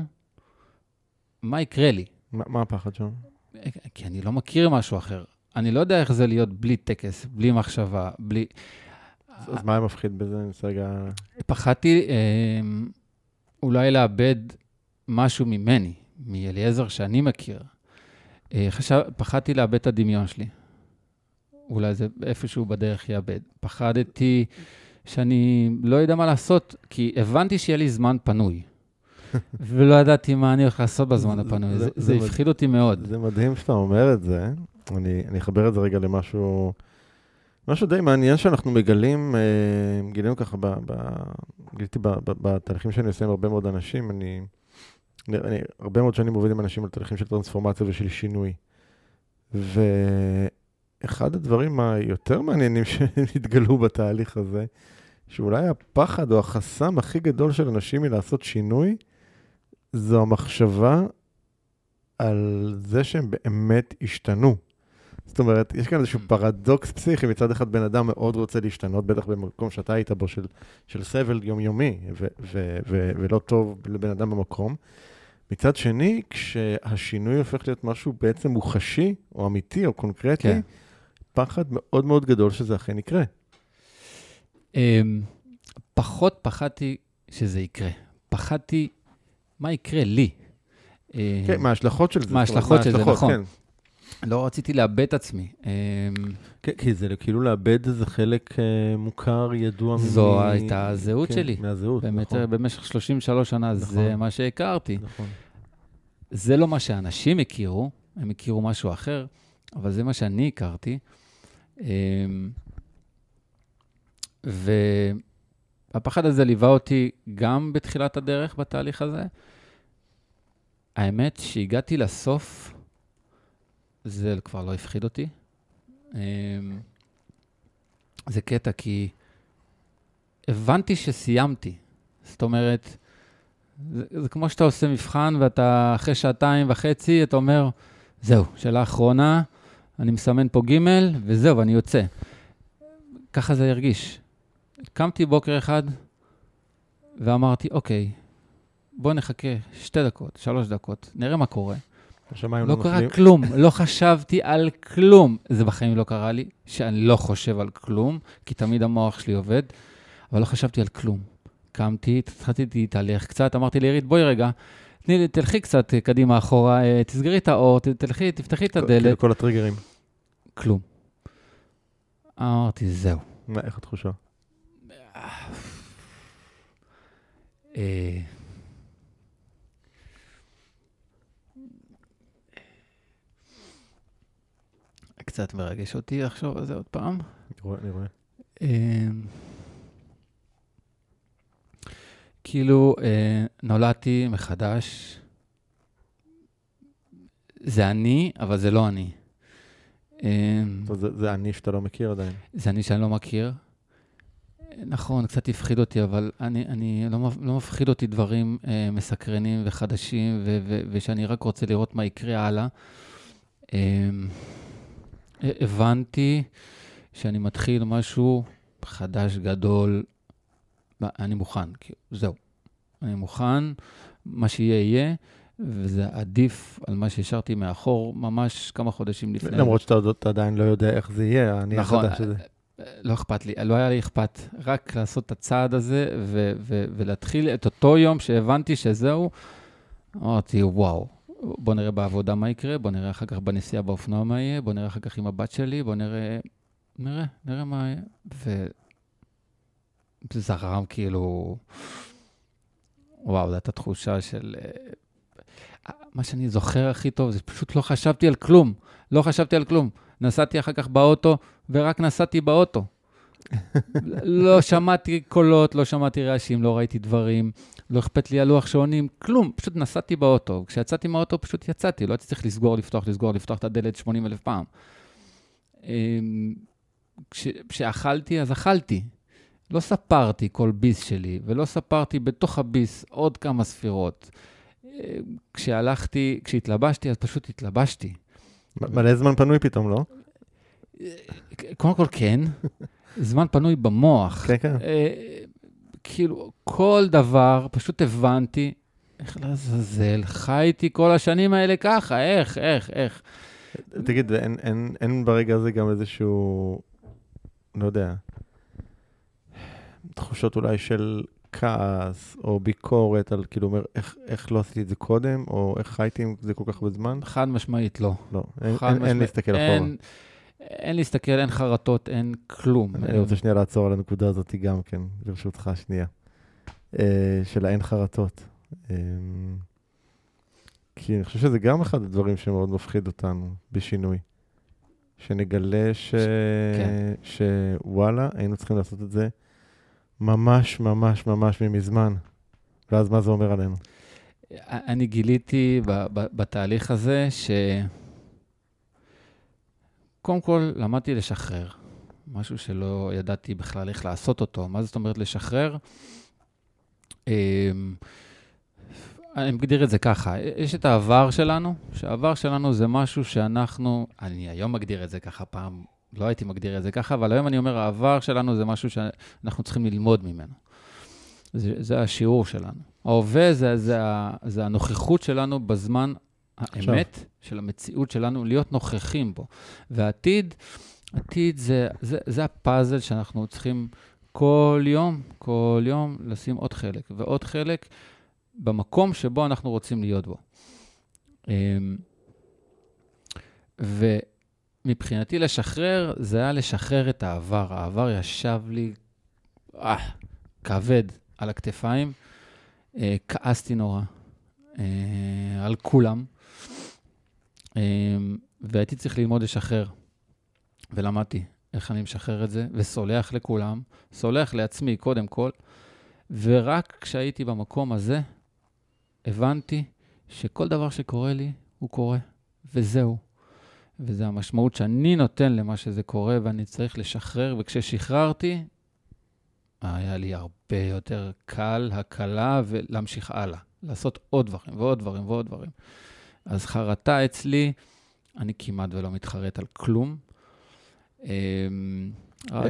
מה יקרה לי? מה, מה הפחד שם? כי אני לא מכיר משהו אחר. אני לא יודע איך זה להיות בלי טקס, בלי מחשבה, בלי... אז, אז מה היה מפחיד בזה? אני רוצה רגע... פחדתי אה, אולי לאבד משהו ממני, מאליעזר שאני מכיר. אה, חשב, פחדתי לאבד את הדמיון שלי. אולי זה איפשהו בדרך יאבד. פחדתי שאני לא יודע מה לעשות, כי הבנתי שיהיה לי זמן פנוי. ולא ידעתי מה אני הולך לעשות בזמן הפנוי. זה, זה, זה הפחיד אותי מאוד. זה מדהים שאתה אומר את זה. אני, אני אחבר את זה רגע למשהו, משהו די מעניין שאנחנו מגלים, אה, גילינו ככה, ב, ב, גיליתי ב, ב, בתהליכים שאני עושה עם הרבה מאוד אנשים, אני, אני הרבה מאוד שנים עובד עם אנשים על תהליכים של טרנספורמציה ושל שינוי. ואחד הדברים היותר מעניינים שהתגלו בתהליך הזה, שאולי הפחד או החסם הכי גדול של אנשים מלעשות שינוי, זו המחשבה על זה שהם באמת השתנו. זאת אומרת, יש כאן איזשהו mm. פרדוקס פסיכי, מצד אחד בן אדם מאוד רוצה להשתנות, בטח במקום שאתה היית בו של, של סבל יומיומי ו- ו- ו- ולא טוב לבן אדם במקום. מצד שני, כשהשינוי הופך להיות משהו בעצם מוחשי, או אמיתי, או קונקרטי, כן. פחד מאוד מאוד גדול שזה אכן יקרה. אמ, פחות פחדתי שזה יקרה. פחדתי מה יקרה לי. כן, מה ההשלכות של זה. מה ההשלכות של זה, נכון. כן. לא רציתי לאבד את עצמי. אמ, כן, כי זה כאילו לאבד איזה חלק אה, מוכר, ידוע. זו הייתה הזהות כן, שלי. מהזהות, באמת, נכון. במשך 33 שנה נכון. זה מה שהכרתי. נכון. זה לא מה שאנשים הכירו, הם הכירו משהו אחר, אבל זה מה שאני הכרתי. אמ, והפחד הזה ליווה אותי גם בתחילת הדרך בתהליך הזה. האמת שהגעתי לסוף, זה כבר לא הפחיד אותי. אמ, זה קטע, כי הבנתי שסיימתי. זאת אומרת, זה, זה כמו שאתה עושה מבחן ואתה אחרי שעתיים וחצי, אתה אומר, זהו, שאלה אחרונה, אני מסמן פה ג' וזהו, ואני יוצא. ככה זה הרגיש. קמתי בוקר אחד ואמרתי, אוקיי, בוא נחכה שתי דקות, שלוש דקות, נראה מה קורה. השמיים לא, לא קרה. כלום, לא חשבתי על כלום. זה בחיים לא קרה לי, שאני לא חושב על כלום, כי תמיד המוח שלי עובד, אבל לא חשבתי על כלום. קמתי, התחלתי להתהלך קצת, אמרתי לעירית, בואי רגע, תני תלכי קצת אה, קדימה אחורה, אה, תסגרי את האור, תלכי, תפתחי את כאילו הדלת, כל הטריגרים. כלום. אמרתי, זהו. מה, איך התחושה? אה, קצת מרגש אותי לחשוב על זה עוד פעם. אני רואה, אני רואה. אמ, כאילו, אה, נולדתי מחדש. זה אני, אבל זה לא אני. אמ, זה- אני שאתה לא מכיר עדיין. זה אני שאני לא מכיר. נכון, קצת הפחיד אותי, אבל אני, אני לא, לא מפחיד אותי דברים אה, מסקרנים וחדשים, ו, ו, ושאני רק רוצה לראות מה יקרה הלאה. אה, הבנתי שאני מתחיל משהו חדש, גדול, אני מוכן, כאילו, זהו. אני מוכן, מה שיהיה יהיה, וזה עדיף על מה שהשארתי מאחור ממש כמה חודשים לפני. למרות שאתה עדיין לא יודע איך זה יהיה, אני נכון, החדש הזה. לא אכפת לי, לא היה לי אכפת, רק לעשות את הצעד הזה ו- ו- ולהתחיל את אותו יום שהבנתי שזהו, אמרתי, וואו, בוא נראה בעבודה מה יקרה, בוא נראה אחר כך בנסיעה באופנוע מה יהיה, בוא נראה אחר כך עם הבת שלי, בוא נראה, נראה, נראה מה יהיה. וזה זרם כאילו, וואו, זו הייתה תחושה של... מה שאני זוכר הכי טוב, זה פשוט לא חשבתי על כלום, לא חשבתי על כלום. נסעתי אחר כך באוטו, ורק נסעתי באוטו. לא שמעתי קולות, לא שמעתי רעשים, לא ראיתי דברים, לא אכפת לי הלוח שעונים, כלום, פשוט נסעתי באוטו. כשיצאתי מהאוטו פשוט יצאתי, לא הייתי צריך לסגור, לפתוח, לסגור, לפתוח את הדלת 80 אלף פעם. אמ, כש- כשאכלתי, אז אכלתי. לא ספרתי כל ביס שלי, ולא ספרתי בתוך הביס עוד כמה ספירות. כשהלכתי, כשהתלבשתי, אז פשוט התלבשתי. מלא זמן פנוי פתאום, לא? קודם כל כן, זמן פנוי במוח. כן, כן. אה, כאילו, כל דבר, פשוט הבנתי, איך לעזאזל, חייתי כל השנים האלה ככה, איך, איך, איך. תגיד, אין- אין- אין ברגע הזה גם איזשהו, לא יודע, תחושות אולי של כעס או ביקורת על כאילו אומר, איך- איך לא עשיתי את זה קודם, או איך חייתי עם זה כל כך הרבה זמן? חד משמעית לא. לא, אין- אין- אין משמעית. להסתכל אחורה. אין- אין להסתכל, אין חרטות, אין כלום. אני רוצה שנייה לעצור על הנקודה הזאת גם כן, ברשותך שנייה. אה, של האין חרטות. אה, כי אני חושב שזה גם אחד הדברים שמאוד מפחיד אותנו בשינוי. שנגלה ש... כן. שוואלה, היינו צריכים לעשות את זה ממש ממש ממש ממזמן. ואז מה זה אומר עלינו? אני גיליתי בתהליך הזה ש... קודם כל, למדתי לשחרר. משהו שלא ידעתי בכלל איך לעשות אותו. מה זאת אומרת לשחרר? אמ, אני מגדיר את זה ככה, יש את העבר שלנו, שהעבר שלנו זה משהו שאנחנו, אני היום מגדיר את זה ככה, פעם לא הייתי מגדיר את זה ככה, אבל היום אני אומר, העבר שלנו זה משהו שאנחנו צריכים ללמוד ממנו. זה, זה השיעור שלנו. ההווה זה, זה, זה הנוכחות שלנו בזמן עכשיו. האמת של המציאות שלנו, להיות נוכחים בו. והעתיד, עתיד זה, זה, זה הפאזל שאנחנו צריכים כל יום, כל יום לשים עוד חלק ועוד חלק במקום שבו אנחנו רוצים להיות בו. אמ, ומבחינתי לשחרר, זה היה לשחרר את העבר. העבר ישב לי אה, כבד על הכתפיים. אה, כעסתי נורא אה, על כולם, אה, והייתי צריך ללמוד לשחרר. ולמדתי איך אני משחרר את זה, וסולח לכולם, סולח לעצמי קודם כל, ורק כשהייתי במקום הזה, הבנתי שכל דבר שקורה לי, הוא קורה, וזהו. וזו המשמעות שאני נותן למה שזה קורה, ואני צריך לשחרר, וכששחררתי, היה לי הרבה יותר קל, הקלה, ולהמשיך הלאה. לעשות עוד דברים ועוד דברים ועוד דברים. אז חרטה אצלי, אני כמעט ולא מתחרט על כלום. אמ,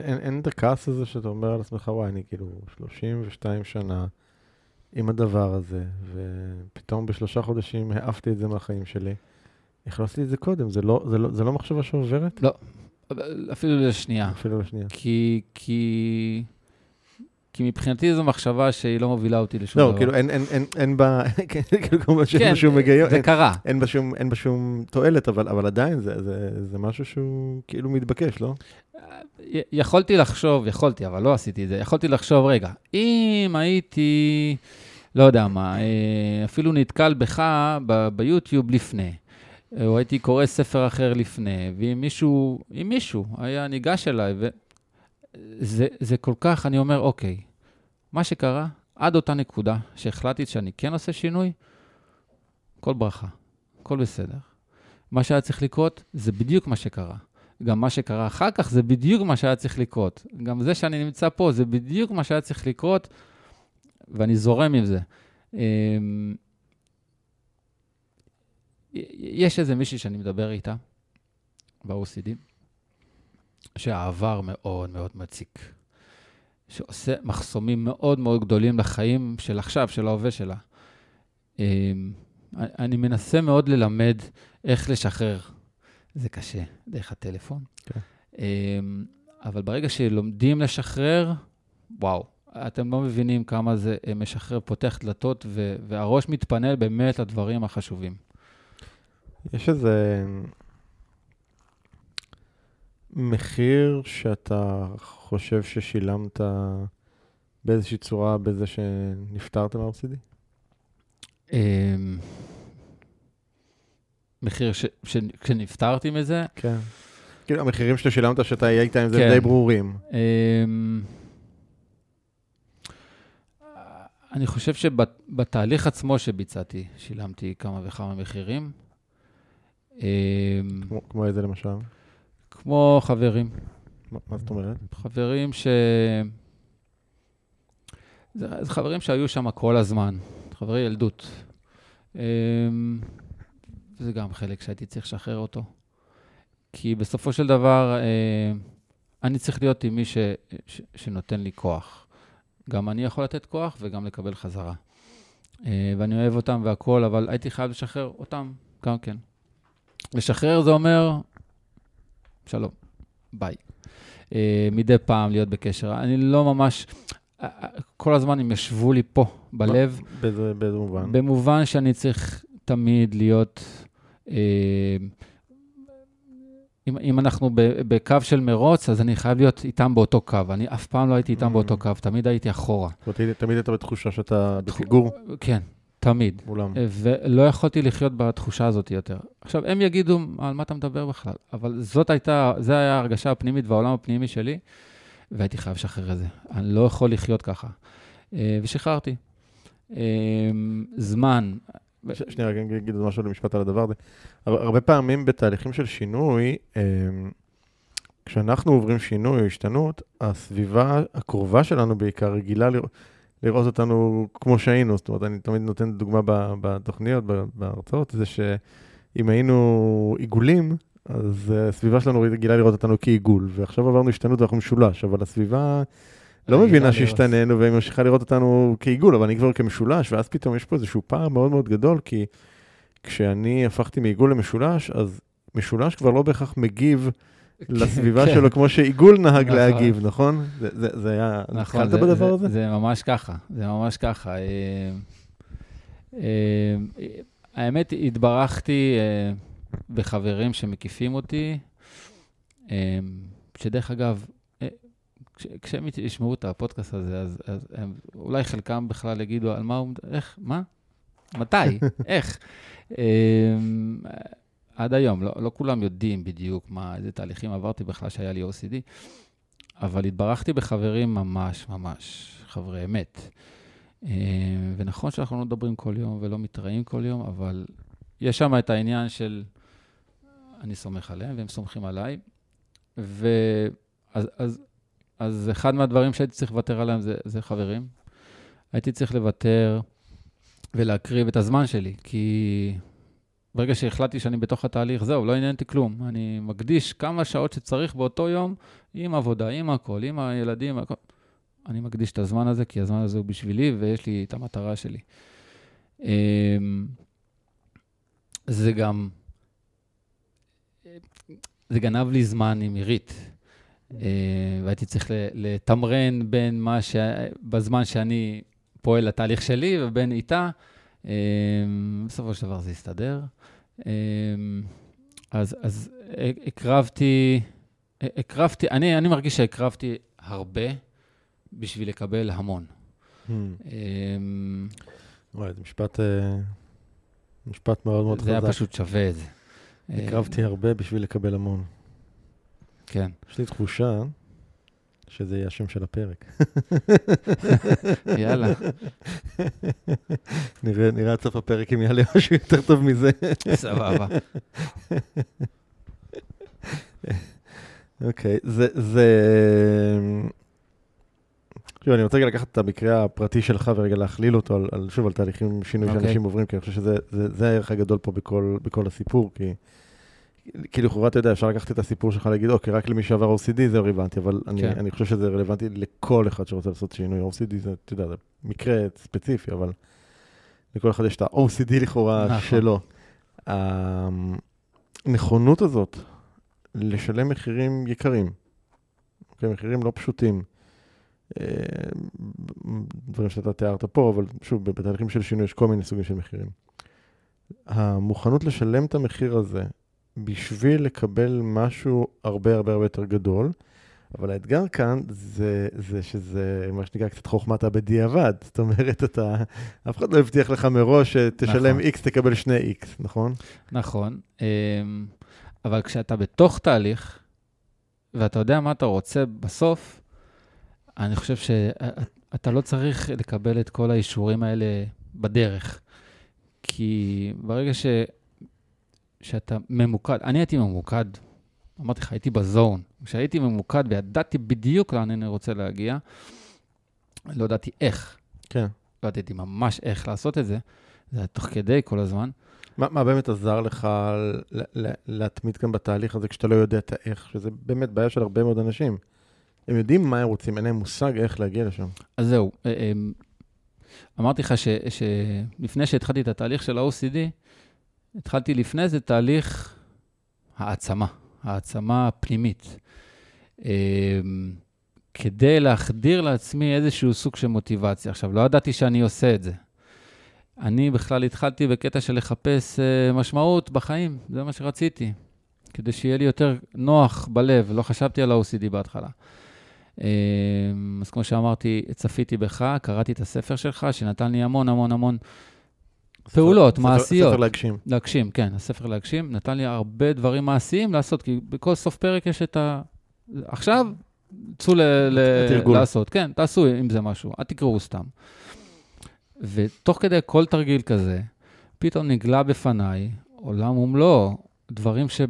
אין את הכעס הזה שאתה אומר על עצמך, וואי, אני כאילו 32 שנה עם הדבר הזה, ופתאום בשלושה חודשים העפתי את זה מהחיים שלי. לא עשיתי את זה קודם? זה לא, זה לא, זה לא מחשבה שעוברת? אפילו לשנייה. אפילו לשנייה. כי, כי כי מבחינתי זו מחשבה שהיא לא מובילה אותי לשום דבר. לא, כאילו אין, אין, אין, אין בה, כאילו כמובן שאין כן, בה שום היגיון, זה אין, קרה. אין בה שום, אין בה שום תועלת, אבל, אבל עדיין זה, זה, זה משהו שהוא כאילו מתבקש, לא? יכולתי לחשוב, יכולתי, אבל לא עשיתי את זה, יכולתי לחשוב, רגע, אם הייתי, לא יודע מה, אה, אפילו נתקל בך ב- ביוטיוב לפני, או הייתי קורא ספר אחר לפני, ואם מישהו, אם מישהו היה ניגש אליי, וזה זה כל כך, אני אומר, אוקיי, מה שקרה, עד אותה נקודה שהחלטתי שאני כן עושה שינוי, כל ברכה, הכל בסדר. מה שהיה צריך לקרות, זה בדיוק מה שקרה. גם מה שקרה אחר כך זה בדיוק מה שהיה צריך לקרות. גם זה שאני נמצא פה, זה בדיוק מה שהיה צריך לקרות, ואני זורם עם זה. יש איזה מישהי שאני מדבר איתה, ב-OCD, שהעבר מאוד מאוד מציק. שעושה מחסומים מאוד מאוד גדולים לחיים של עכשיו, של ההווה שלה. אמ, אני מנסה מאוד ללמד איך לשחרר. זה קשה, דרך הטלפון. כן. אמ, אבל ברגע שלומדים לשחרר, וואו, אתם לא מבינים כמה זה משחרר, פותח דלתות, והראש מתפנה באמת לדברים החשובים. יש איזה מחיר שאתה חושב ששילמת באיזושהי צורה בזה שנפטרת מה-OCD? אמ, מחיר ש- ש- כשנפטרתי מזה, כן. כאילו, המחירים שאתה שילמת, שאתה היית עם זה כן. די ברורים. אמ, אני חושב שבתהליך עצמו שביצעתי, שילמתי כמה וכמה מחירים. אמ, כמו, כמו איזה למשל? כמו חברים, מה, מה זאת אומרת? חברים ש... זה, זה חברים שהיו שם כל הזמן, חברי ילדות. אמ, זה גם חלק שהייתי צריך לשחרר אותו. כי בסופו של דבר, אה, אני צריך להיות עם מי ש, ש, שנותן לי כוח. גם אני יכול לתת כוח וגם לקבל חזרה. ואני אוהב אותם והכול, אבל הייתי חייב לשחרר אותם גם כן. לשחרר זה אומר, שלום, ביי. אה, מדי פעם להיות בקשר. אני לא ממש, אה, כל הזמן הם ישבו לי פה, בלב. באיזה, מובן? במובן שאני צריך תמיד להיות, אה, אם, אם אנחנו ב, בקו של מרוץ, אז אני חייב להיות איתם באותו קו. אני אף פעם לא הייתי איתם Mm. באותו קו, תמיד הייתי אחורה. זאת אומרת, תמיד היית בתחושה שאתה בפיגור כן, תמיד. מולם. אה, ולא יכולתי לחיות בתחושה הזאת יותר. עכשיו, הם יגידו, על מה אתה מדבר בכלל? אבל זאת הייתה, זו הייתה ההרגשה הפנימית והעולם הפנימי שלי, והייתי חייב לשחרר את זה. אני לא יכול לחיות ככה. אה, ושחררתי. אה, זמן, ש- שנייה, רק אני אגיד משהו למשפט על הדבר הזה. הר- הרבה פעמים בתהליכים של שינוי, כשאנחנו עוברים שינוי או השתנות, הסביבה הקרובה שלנו בעיקר רגילה לרא- לראות אותנו כמו שהיינו. זאת אומרת, אני תמיד נותן דוגמה בתוכניות, בהרצאות, זה שאם היינו עיגולים, אז אה, הסביבה שלנו רגילה לראות אותנו כעיגול, ועכשיו עברנו השתנות ואנחנו משולש, אבל הסביבה לא מבינה לראות. שהשתננו והיא ממשיכה לראות אותנו כעיגול, אבל אני כבר כמשולש, ואז פתאום יש פה איזשהו פער מאוד מאוד גדול, כי כשאני הפכתי מעיגול למשולש, אז משולש כבר לא בהכרח מגיב לסביבה כן. שלו כמו שעיגול נהג נכון. להגיב, נכון? זה, היה... נכון, זה, בדבר זה, הזה? זה ממש ככה, זה ממש ככה. אה, אה, האמת, התברכתי אה, בחברים שמקיפים אותי, שדרך אגב, כש- כשהם ישמעו את הפודקאסט הזה, אז, אז הם, אולי חלקם בכלל יגידו, על מה הוא, איך, מה? מתי? איך? עד היום, לא, לא כולם יודעים בדיוק מה, איזה תהליכים עברתי בכלל שהיה לי OCD. אבל התברכתי בחברים ממש ממש, חברי אמת. אה, ונכון שאנחנו לא מדברים כל יום ולא מתראים כל יום, אבל יש שם את העניין של אני סומך עליהם והם סומכים עליי. ואז אז, אז אחד מהדברים שהייתי צריך לוותר עליהם זה, זה חברים. הייתי צריך לוותר ולהקריב את הזמן שלי, כי ברגע שהחלטתי שאני בתוך התהליך, זהו, לא עניין אותי כלום. אני מקדיש כמה שעות שצריך באותו יום, עם עבודה, עם הכל, עם הילדים, הכל. אני מקדיש את הזמן הזה, כי הזמן הזה הוא בשבילי, ויש לי את המטרה שלי. אמ, זה גם, זה גנב לי זמן עם עירית. אה, והייתי צריך לתמרן בין מה ש... בזמן שאני פועל לתהליך שלי ובין איתה. אה, בסופו של דבר זה הסתדר. אה, אז, אז הקרבתי, הקרבתי, אני, אני מרגיש שהקרבתי הרבה בשביל לקבל המון. Hmm. אמ, וואי, זה משפט, אה, משפט מאוד מאוד חזק. זה היה פשוט שווה את זה. הקרבתי הרבה בשביל לקבל המון. כן. יש לי תחושה שזה יהיה השם של הפרק. יאללה. נראה, נראה עד סוף הפרק אם יעלה משהו יותר טוב מזה. סבבה. אוקיי, זה, זה... שוב, אני רוצה רגע לקחת את המקרה הפרטי שלך ורגע להכליל אותו על, על שוב, על תהליכים, שינוי אוקיי. שאנשים עוברים, כי אני חושב שזה זה, זה הערך הגדול פה בכל, בכל הסיפור, כי כי לכאורה, אתה יודע, אפשר לקחת את הסיפור שלך להגיד, אוקיי, רק למי שעבר OCD זה רלוונטי, אבל אני, כן. אני חושב שזה רלוונטי לכל אחד שרוצה לעשות שינוי. OCD זה, אתה יודע, זה מקרה ספציפי, אבל לכל אחד יש את ה-OCD לכאורה נכון. שלו. הנכונות הזאת לשלם מחירים יקרים, אוקיי, מחירים לא פשוטים, אה, דברים שאתה תיארת פה, אבל שוב, בתהליכים של שינוי יש כל מיני סוגים של מחירים. המוכנות לשלם את המחיר הזה בשביל לקבל משהו הרבה הרבה הרבה יותר גדול, אבל האתגר כאן זה, זה שזה מה שנקרא קצת חוכמת הבדיעבד. זאת אומרת, אתה, אף אחד לא הבטיח לך מראש שתשלם נכון. X, תקבל שני X, נכון? נכון. אמ, אבל כשאתה בתוך תהליך, ואתה יודע מה אתה רוצה בסוף, אני חושב שאתה לא צריך לקבל את כל האישורים האלה בדרך. כי ברגע ש... שאתה ממוקד, אני הייתי ממוקד, אמרתי לך, הייתי בזון. כשהייתי ממוקד וידעתי בדיוק לאן אני רוצה להגיע, לא ידעתי איך, כן. לא ידעתי ממש איך לעשות את זה, זה היה תוך כדי כל הזמן. מה, מה באמת עזר לך ל- ל- להתמיד כאן בתהליך הזה כשאתה לא יודע את האיך, שזה באמת בעיה של הרבה מאוד אנשים. הם יודעים מה הם רוצים, אין להם מושג איך להגיע לשם. אז זהו, אה, אה, אמרתי לך ש- שלפני שהתחלתי את התהליך של ה-OCD, התחלתי לפני זה תהליך העצמה, העצמה פנימית. אה, כדי להחדיר לעצמי איזשהו סוג של מוטיבציה. עכשיו, לא ידעתי שאני עושה את זה. אני בכלל התחלתי בקטע של לחפש אה, משמעות בחיים, זה מה שרציתי, כדי שיהיה לי יותר נוח בלב, לא חשבתי על ה-OCD בהתחלה. אה, אז כמו שאמרתי, צפיתי בך, קראתי את הספר שלך, שנתן לי המון המון המון פעולות ספר- מעשיות. ספר להגשים. להגשים, כן, הספר להגשים, נתן לי הרבה דברים מעשיים לעשות, כי בכל סוף פרק יש את ה... עכשיו, צאו ל... ל... לעשות, כן, תעשו עם זה משהו, אל תקראו סתם. ותוך כדי כל תרגיל כזה, פתאום נגלה בפניי עולם ומלואו, דברים ש...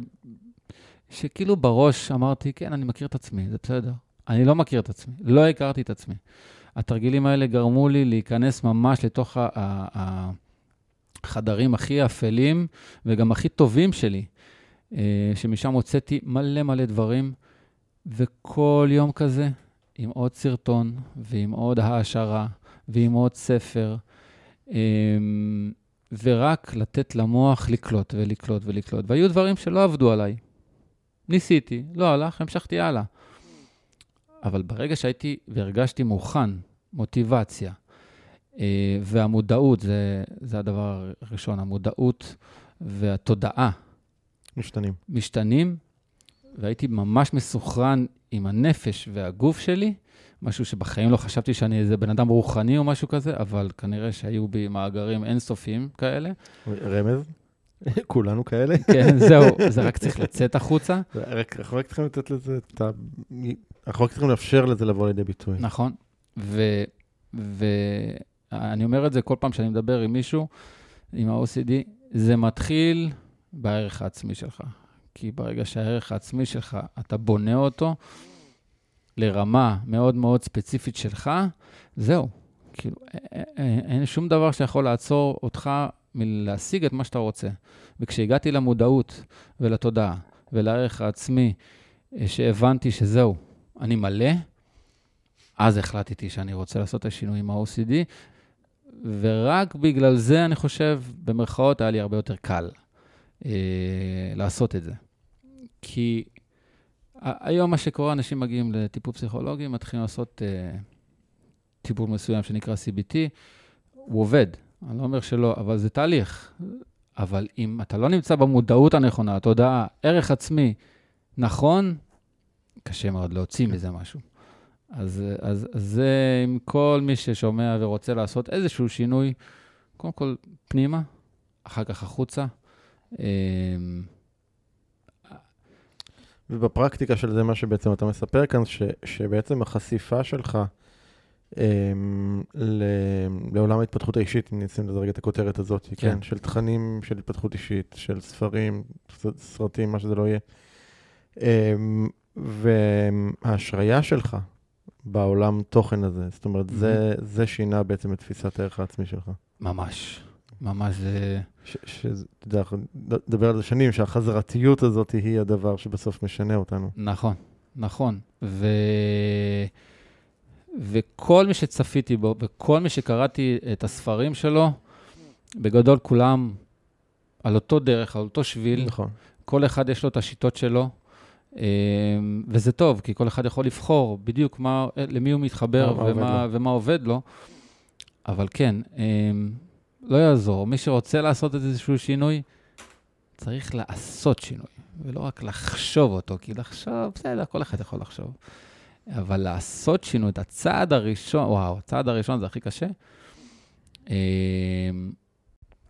שכאילו בראש אמרתי, כן, אני מכיר את עצמי, זה בסדר. אני לא מכיר את עצמי, לא הכרתי את עצמי. התרגילים האלה גרמו לי להיכנס ממש לתוך ה... ה... ה... החדרים הכי אפלים וגם הכי טובים שלי, אה, שמשם הוצאתי מלא מלא דברים, וכל יום כזה, עם עוד סרטון, ועם עוד העשרה, ועם עוד ספר, אה, ורק לתת למוח לקלוט ולקלוט ולקלוט. והיו דברים שלא עבדו עליי. ניסיתי, לא הלך, המשכתי הלאה. אבל ברגע שהייתי והרגשתי מוכן, מוטיבציה, והמודעות, זה, זה הדבר הראשון, המודעות והתודעה משתנים. משתנים, והייתי ממש מסוכרן עם הנפש והגוף שלי, משהו שבחיים לא חשבתי שאני איזה בן אדם רוחני או משהו כזה, אבל כנראה שהיו בי מאגרים אינסופיים כאלה. רמז? כולנו כאלה. כן, זהו, זה רק צריך לצאת החוצה. רק- אנחנו רק צריכים לתת לזה את ה... אנחנו רק צריכים לאפשר לזה לבוא לידי ביטוי. נכון. ואני אומר את זה כל פעם שאני מדבר עם מישהו, עם ה-OCD, זה מתחיל בערך העצמי שלך. כי ברגע שהערך העצמי שלך, אתה בונה אותו לרמה מאוד מאוד ספציפית שלך, זהו. כאילו, אין שום דבר שיכול לעצור אותך מלהשיג את מה שאתה רוצה. וכשהגעתי למודעות ולתודעה ולערך העצמי, אה, שהבנתי שזהו, אני מלא, אז החלטתי שאני רוצה לעשות את השינוי עם ה-OCD, ורק בגלל זה, אני חושב, במרכאות, היה לי הרבה יותר קל אה, לעשות את זה. כי היום מה שקורה, אנשים מגיעים לטיפול פסיכולוגי, מתחילים לעשות uh, טיפול מסוים שנקרא CBT, הוא עובד, אני לא אומר שלא, אבל זה תהליך. אבל אם אתה לא נמצא במודעות הנכונה, התודעה, ערך עצמי נכון, קשה מאוד להוציא כן. מזה משהו. אז, אז, אז זה עם כל מי ששומע ורוצה לעשות איזשהו שינוי, קודם כל פנימה, אחר כך החוצה. אמ, ובפרקטיקה של זה, מה שבעצם אתה מספר כאן, ש, שבעצם החשיפה שלך אמ, ל, לעולם ההתפתחות האישית, אם נשים לזה רגע את הכותרת הזאת, כן. כן, של תכנים של התפתחות אישית, של ספרים, סרטים, מה שזה לא יהיה. אמ, וההשריה שלך בעולם תוכן הזה, זאת אומרת, mm-hmm. זה, זה שינה בעצם את תפיסת הערך העצמי שלך. ממש, ממש זה... שאתה יודע, נדבר על זה שנים, שהחזרתיות הזאת היא הדבר שבסוף משנה אותנו. נכון, נכון. ו... וכל מי שצפיתי בו, וכל מי שקראתי את הספרים שלו, בגדול כולם על אותו דרך, על אותו שביל. נכון. כל אחד יש לו את השיטות שלו, וזה טוב, כי כל אחד יכול לבחור בדיוק מה, למי הוא מתחבר ומה, ומה, ומה עובד לו. אבל כן, אמ, לא יעזור. מי שרוצה לעשות איזשהו שינוי, צריך לעשות שינוי, ולא רק לחשוב אותו, כי לחשוב, בסדר, כל אחד יכול לחשוב. אבל לעשות שינוי, את הצעד הראשון, וואו, הצעד הראשון זה הכי קשה.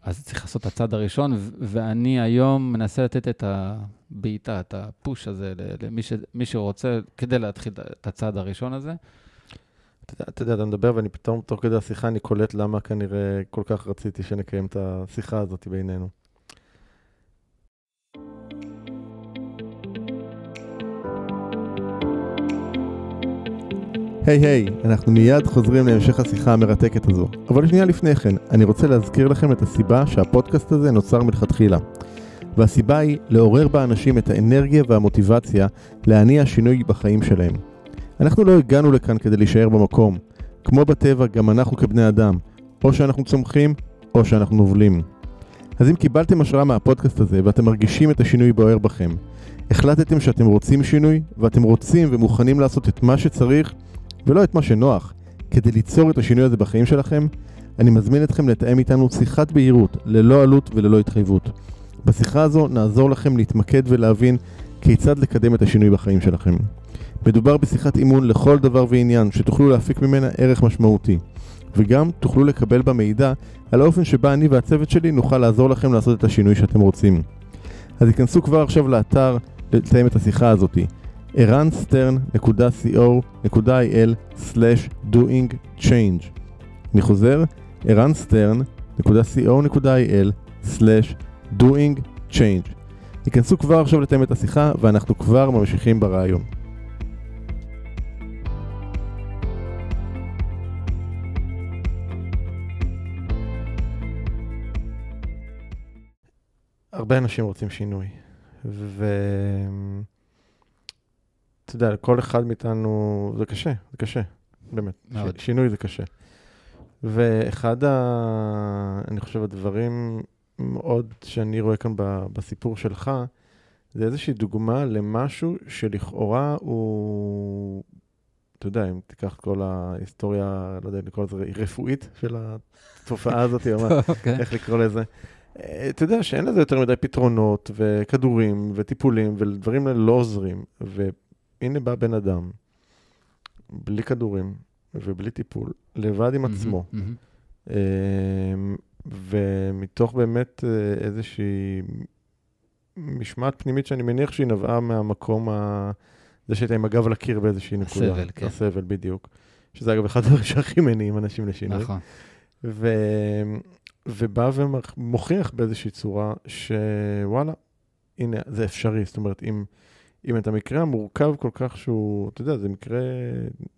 אז צריך לעשות את הצעד הראשון, ואני היום מנסה לתת את הבעיטה, את הפוש הזה למי ש, שרוצה, כדי להתחיל את הצעד הראשון הזה. אתה יודע, אתה מדבר, ואני פתאום, תוך כדי השיחה, אני קולט למה כנראה כל כך רציתי שנקיים את השיחה הזאת בינינו. היי hey, היי, hey, אנחנו מיד חוזרים להמשך השיחה המרתקת הזו. אבל שנייה לפני כן, אני רוצה להזכיר לכם את הסיבה שהפודקאסט הזה נוצר מלכתחילה. והסיבה היא לעורר באנשים את האנרגיה והמוטיבציה להניע שינוי בחיים שלהם. אנחנו לא הגענו לכאן כדי להישאר במקום. כמו בטבע, גם אנחנו כבני אדם. או שאנחנו צומחים, או שאנחנו נובלים. אז אם קיבלתם השראה מהפודקאסט הזה ואתם מרגישים את השינוי בוער בכם, החלטתם שאתם רוצים שינוי, ואתם רוצים ומוכנים לעשות את מה שצריך, ולא את מה שנוח, כדי ליצור את השינוי הזה בחיים שלכם, אני מזמין אתכם לתאם איתנו שיחת בהירות, ללא עלות וללא התחייבות. בשיחה הזו נעזור לכם להתמקד ולהבין כיצד לקדם את השינוי בחיים שלכם. מדובר בשיחת אימון לכל דבר ועניין, שתוכלו להפיק ממנה ערך משמעותי. וגם תוכלו לקבל בה מידע על האופן שבה אני והצוות שלי נוכל לעזור לכם לעשות את השינוי שאתם רוצים. אז היכנסו כבר עכשיו לאתר לתאם את השיחה הזאתי. ערנסטרן.co.il/doing-change אני חוזר, ערנסטרן.co.il/doing-change היכנסו כבר עכשיו לתאם את השיחה ואנחנו כבר ממשיכים ברעיון. הרבה אנשים רוצים שינוי, ו... אתה יודע, לכל אחד מאיתנו זה קשה, זה קשה, באמת. מאוד. ש, שינוי זה קשה. ואחד, ה, אני חושב, הדברים מאוד שאני רואה כאן ב, בסיפור שלך, זה איזושהי דוגמה למשהו שלכאורה הוא, אתה יודע, אם תיקח את כל ההיסטוריה, לא יודע אם לקרוא לזה רפואית של התופעה הזאת, או מה, אוקיי. איך לקרוא לזה. אה, אתה יודע שאין לזה יותר מדי פתרונות, וכדורים, וטיפולים, ודברים האלה לא עוזרים. הנה בא בן אדם, בלי כדורים ובלי טיפול, לבד עם עצמו, אמ, ומתוך באמת אה, איזושהי משמעת פנימית שאני מניח שהיא נבעה מהמקום ה... זה שהייתה עם הגב לקיר באיזושהי נקודה. הסבל, כן. הסבל, בדיוק. שזה אגב אחד הדברים שהכי מניעים אנשים לשינוי. נכון. ו... ובא ומוכיח באיזושהי צורה שוואלה, הנה, זה אפשרי. זאת אומרת, אם... אם את המקרה המורכב כל כך שהוא, אתה יודע, זה מקרה,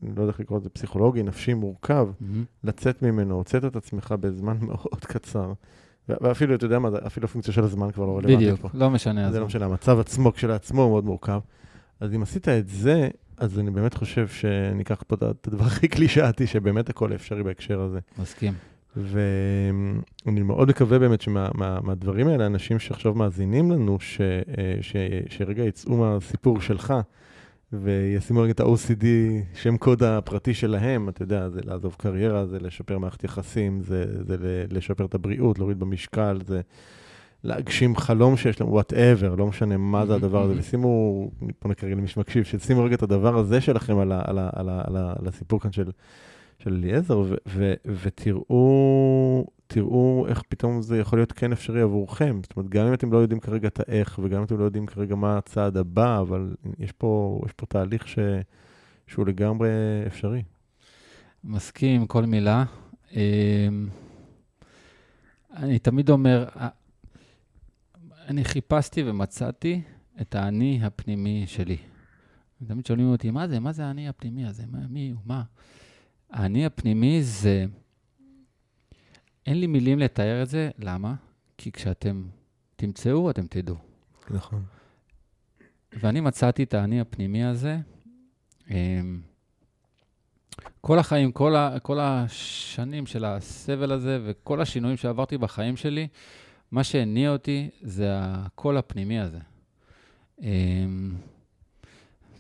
אני לא יודע איך לקרוא לזה, פסיכולוגי, נפשי מורכב, mm-hmm. לצאת ממנו, הוצאת את עצמך בזמן מאוד קצר. ואפילו, אתה יודע מה, אפילו הפונקציה של הזמן כבר לא רלוונטית פה. בדיוק, לא משנה. זה לא משנה, המצב עצמו כשלעצמו הוא מאוד מורכב. אז אם עשית את זה, אז אני באמת חושב שאני אקח פה את הדבר הכי קלישאתי, שבאמת הכל אפשרי בהקשר הזה. מסכים. ואני מאוד מקווה באמת שמהדברים מה, האלה, אנשים שעכשיו מאזינים לנו, ש, ש, שרגע יצאו מהסיפור שלך, וישימו רגע את ה-OCD, שם קוד הפרטי שלהם, אתה יודע, זה לעזוב קריירה, זה לשפר מערכת יחסים, זה, זה לשפר את הבריאות, להוריד במשקל, זה להגשים חלום שיש להם, whatever, לא משנה מה זה הדבר הזה, ושימו, בוא נקרא למי שמקשיב, ששימו רגע את הדבר הזה שלכם על, ה, על, ה, על, ה, על, ה, על הסיפור כאן של, של אליעזר, ותראו תראו איך פתאום זה יכול להיות כן אפשרי עבורכם. זאת אומרת, גם אם אתם לא יודעים כרגע את האיך, וגם אם אתם לא יודעים כרגע מה הצעד הבא, אבל יש פה, יש פה תהליך ש, שהוא לגמרי אפשרי. מסכים עם כל מילה. אמ, אני תמיד אומר, אני חיפשתי ומצאתי את האני הפנימי שלי. תמיד שואלים אותי, מה זה? מה זה האני הפנימי הזה? מי הוא? מה? האני הפנימי זה... אין לי מילים לתאר את זה, למה? כי כשאתם תמצאו, אתם תדעו. נכון. ואני מצאתי את האני הפנימי הזה. אמ, כל החיים, כל, ה, כל השנים של הסבל הזה וכל השינויים שעברתי בחיים שלי, מה שהניע אותי זה הקול הפנימי הזה.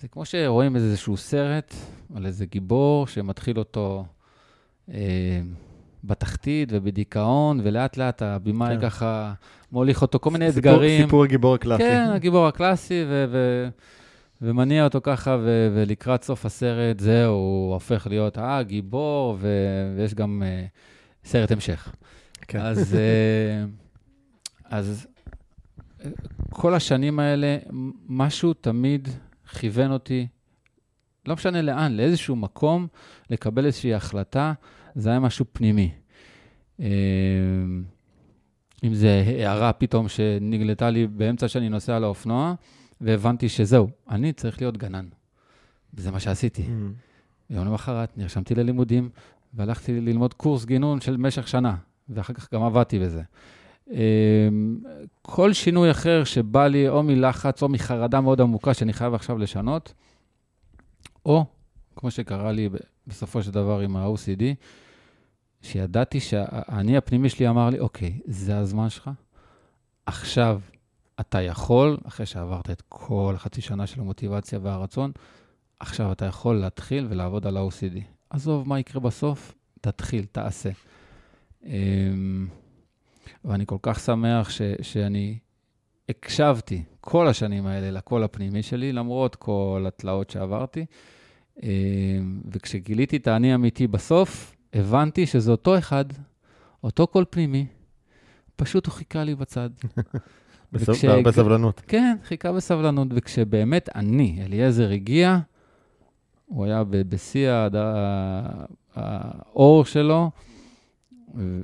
זה כמו שרואים איזשהו סרט על איזה גיבור שמתחיל אותו אמ, בתחתית ובדיכאון, ולאט לאט הבמאי כן. ככה מוליך אותו כל מיני סיפור, אתגרים. סיפור הגיבור הקלאסי. כן, הגיבור הקלאסי, ו- ו- ומניע אותו ככה, ו- ולקראת סוף הסרט, זהו, הוא הופך להיות, אה, גיבור, ו- ויש גם uh, סרט המשך. כן. אז, uh, אז כל השנים האלה, משהו תמיד כיוון אותי, לא משנה לאן, לאיזשהו מקום, לקבל איזושהי החלטה. זה היה משהו פנימי. אה, אם זה הערה פתאום שנגלתה לי באמצע שאני נוסע על האופנוע, והבנתי שזהו, אני צריך להיות גנן. וזה מה שעשיתי. Mm. יום למחרת נרשמתי ללימודים, והלכתי ללמוד קורס גינון של משך שנה, ואחר כך גם עבדתי בזה. אה, כל שינוי אחר שבא לי או מלחץ או מחרדה מאוד עמוקה שאני חייב עכשיו לשנות, או, כמו שקרה לי בסופו של דבר עם ה-OCD, שידעתי שהאני הפנימי שלי אמר לי, אוקיי, זה הזמן שלך, עכשיו אתה יכול, אחרי שעברת את כל החצי שנה של המוטיבציה והרצון, עכשיו אתה יכול להתחיל ולעבוד על ה-OCD. עזוב מה יקרה בסוף, תתחיל, תעשה. ואני כל כך שמח ש, שאני הקשבתי כל השנים האלה לקול הפנימי שלי, למרות כל התלאות שעברתי. אמ, וכשגיליתי את האני האמיתי בסוף, הבנתי שזה אותו אחד, אותו קול פנימי, פשוט הוא חיכה לי בצד. בהרבה סבלנות. כן, חיכה בסבלנות, וכשבאמת אני, אליעזר, הגיע, הוא היה בשיא האור שלו,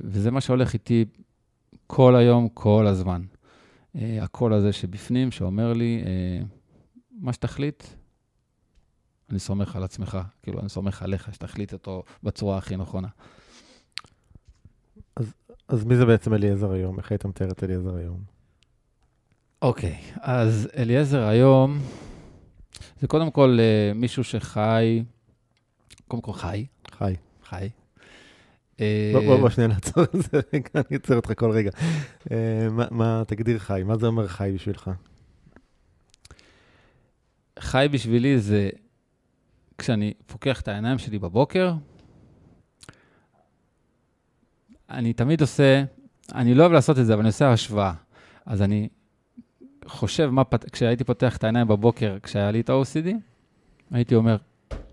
וזה מה שהולך איתי כל היום, כל הזמן. אה, הקול הזה שבפנים, שאומר לי, אה, מה שתחליט, אני סומך על עצמך, כאילו, אני סומך עליך, שתחליט אותו בצורה הכי נכונה. אז, אז מי זה בעצם אליעזר היום? איך היית מתאר את אליעזר היום? אוקיי, okay, אז אליעזר היום, זה קודם כל uh, מישהו שחי, קודם כל חי. חי. חי. אה, בוא, בוא, שנייה נעצור את זה רגע, אני עוצר אותך כל רגע. Uh, מה, תגדיר חי, מה זה אומר חי בשבילך? חי בשבילי זה כשאני פוקח את העיניים שלי בבוקר, אני תמיד עושה, אני לא אוהב לעשות את זה, אבל אני עושה השוואה. אז אני חושב מה, כשהייתי פותח את העיניים בבוקר, כשהיה לי את ה-OCD, הייתי אומר,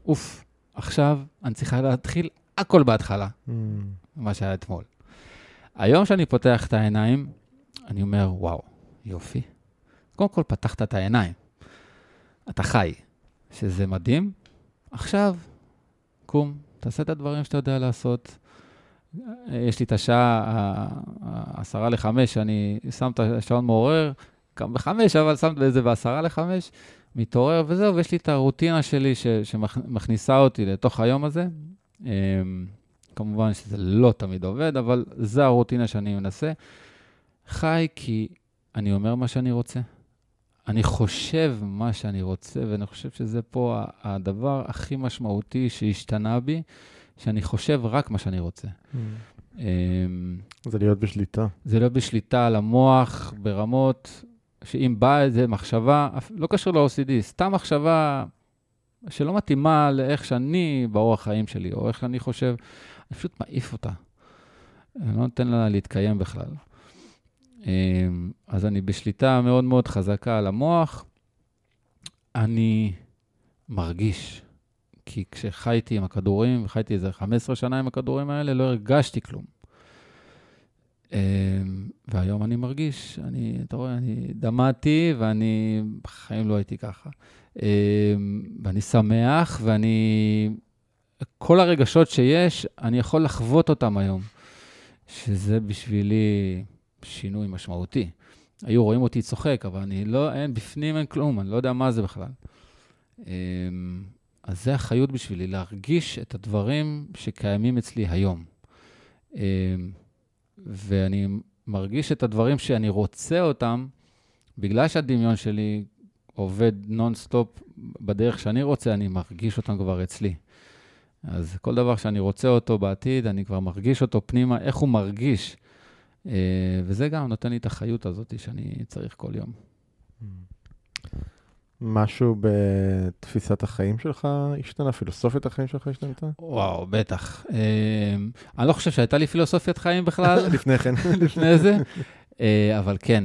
אוף, עכשיו אני צריכה להתחיל הכל בהתחלה, mm. מה שהיה אתמול. היום שאני פותח את העיניים, אני אומר, וואו, יופי. קודם כל, פתחת את העיניים. אתה חי, שזה מדהים, עכשיו, קום, תעשה את הדברים שאתה יודע לעשות. יש לי את השעה עשרה לחמש, אני שם את השעון מעורר, גם בחמש, אבל שם את זה בעשרה לחמש, מתעורר וזהו, ויש לי את הרוטינה שלי ש, שמכניסה אותי לתוך היום הזה. אמ, כמובן שזה לא תמיד עובד, אבל זו הרוטינה שאני מנסה. חי כי אני אומר מה שאני רוצה, אני חושב מה שאני רוצה, ואני חושב שזה פה הדבר הכי משמעותי שהשתנה בי, שאני חושב רק מה שאני רוצה. Mm. אמ, זה להיות בשליטה. זה להיות בשליטה על המוח ברמות שאם באה איזו מחשבה, לא קשור ל-OCD, סתם מחשבה שלא מתאימה לאיך שאני באורח חיים שלי, או איך שאני חושב, אני פשוט מעיף אותה. אני לא נותן לה להתקיים בכלל. אמ, אז אני בשליטה מאוד מאוד חזקה על המוח. אני מרגיש, כי כשחייתי עם הכדורים, וחייתי איזה 15 שנה עם הכדורים האלה, לא הרגשתי כלום. אמ, והיום אני מרגיש, אני, אתה רואה, אני דמעתי ואני בחיים לא הייתי ככה. אמ, ואני שמח, ואני... כל הרגשות שיש, אני יכול לחוות אותם היום, שזה בשבילי שינוי משמעותי. היו רואים אותי צוחק, אבל אני לא, אין, בפנים אין כלום, אני לא יודע מה זה בכלל. אמ, אז זה החיות בשבילי, להרגיש את הדברים שקיימים אצלי היום. אמ, ואני מרגיש את הדברים שאני רוצה אותם, בגלל שהדמיון שלי עובד נונסטופ בדרך שאני רוצה, אני מרגיש אותם כבר אצלי. אז כל דבר שאני רוצה אותו בעתיד, אני כבר מרגיש אותו פנימה, איך הוא מרגיש. אה, וזה גם נותן לי את החיות הזאת שאני צריך כל יום. משהו בתפיסת החיים שלך השתנה? פילוסופיית החיים שלך השתנתה? וואו, בטח. אה, אני לא חושב שהייתה לי פילוסופיית חיים בכלל. לפני כן. לפני זה. אה, אבל כן,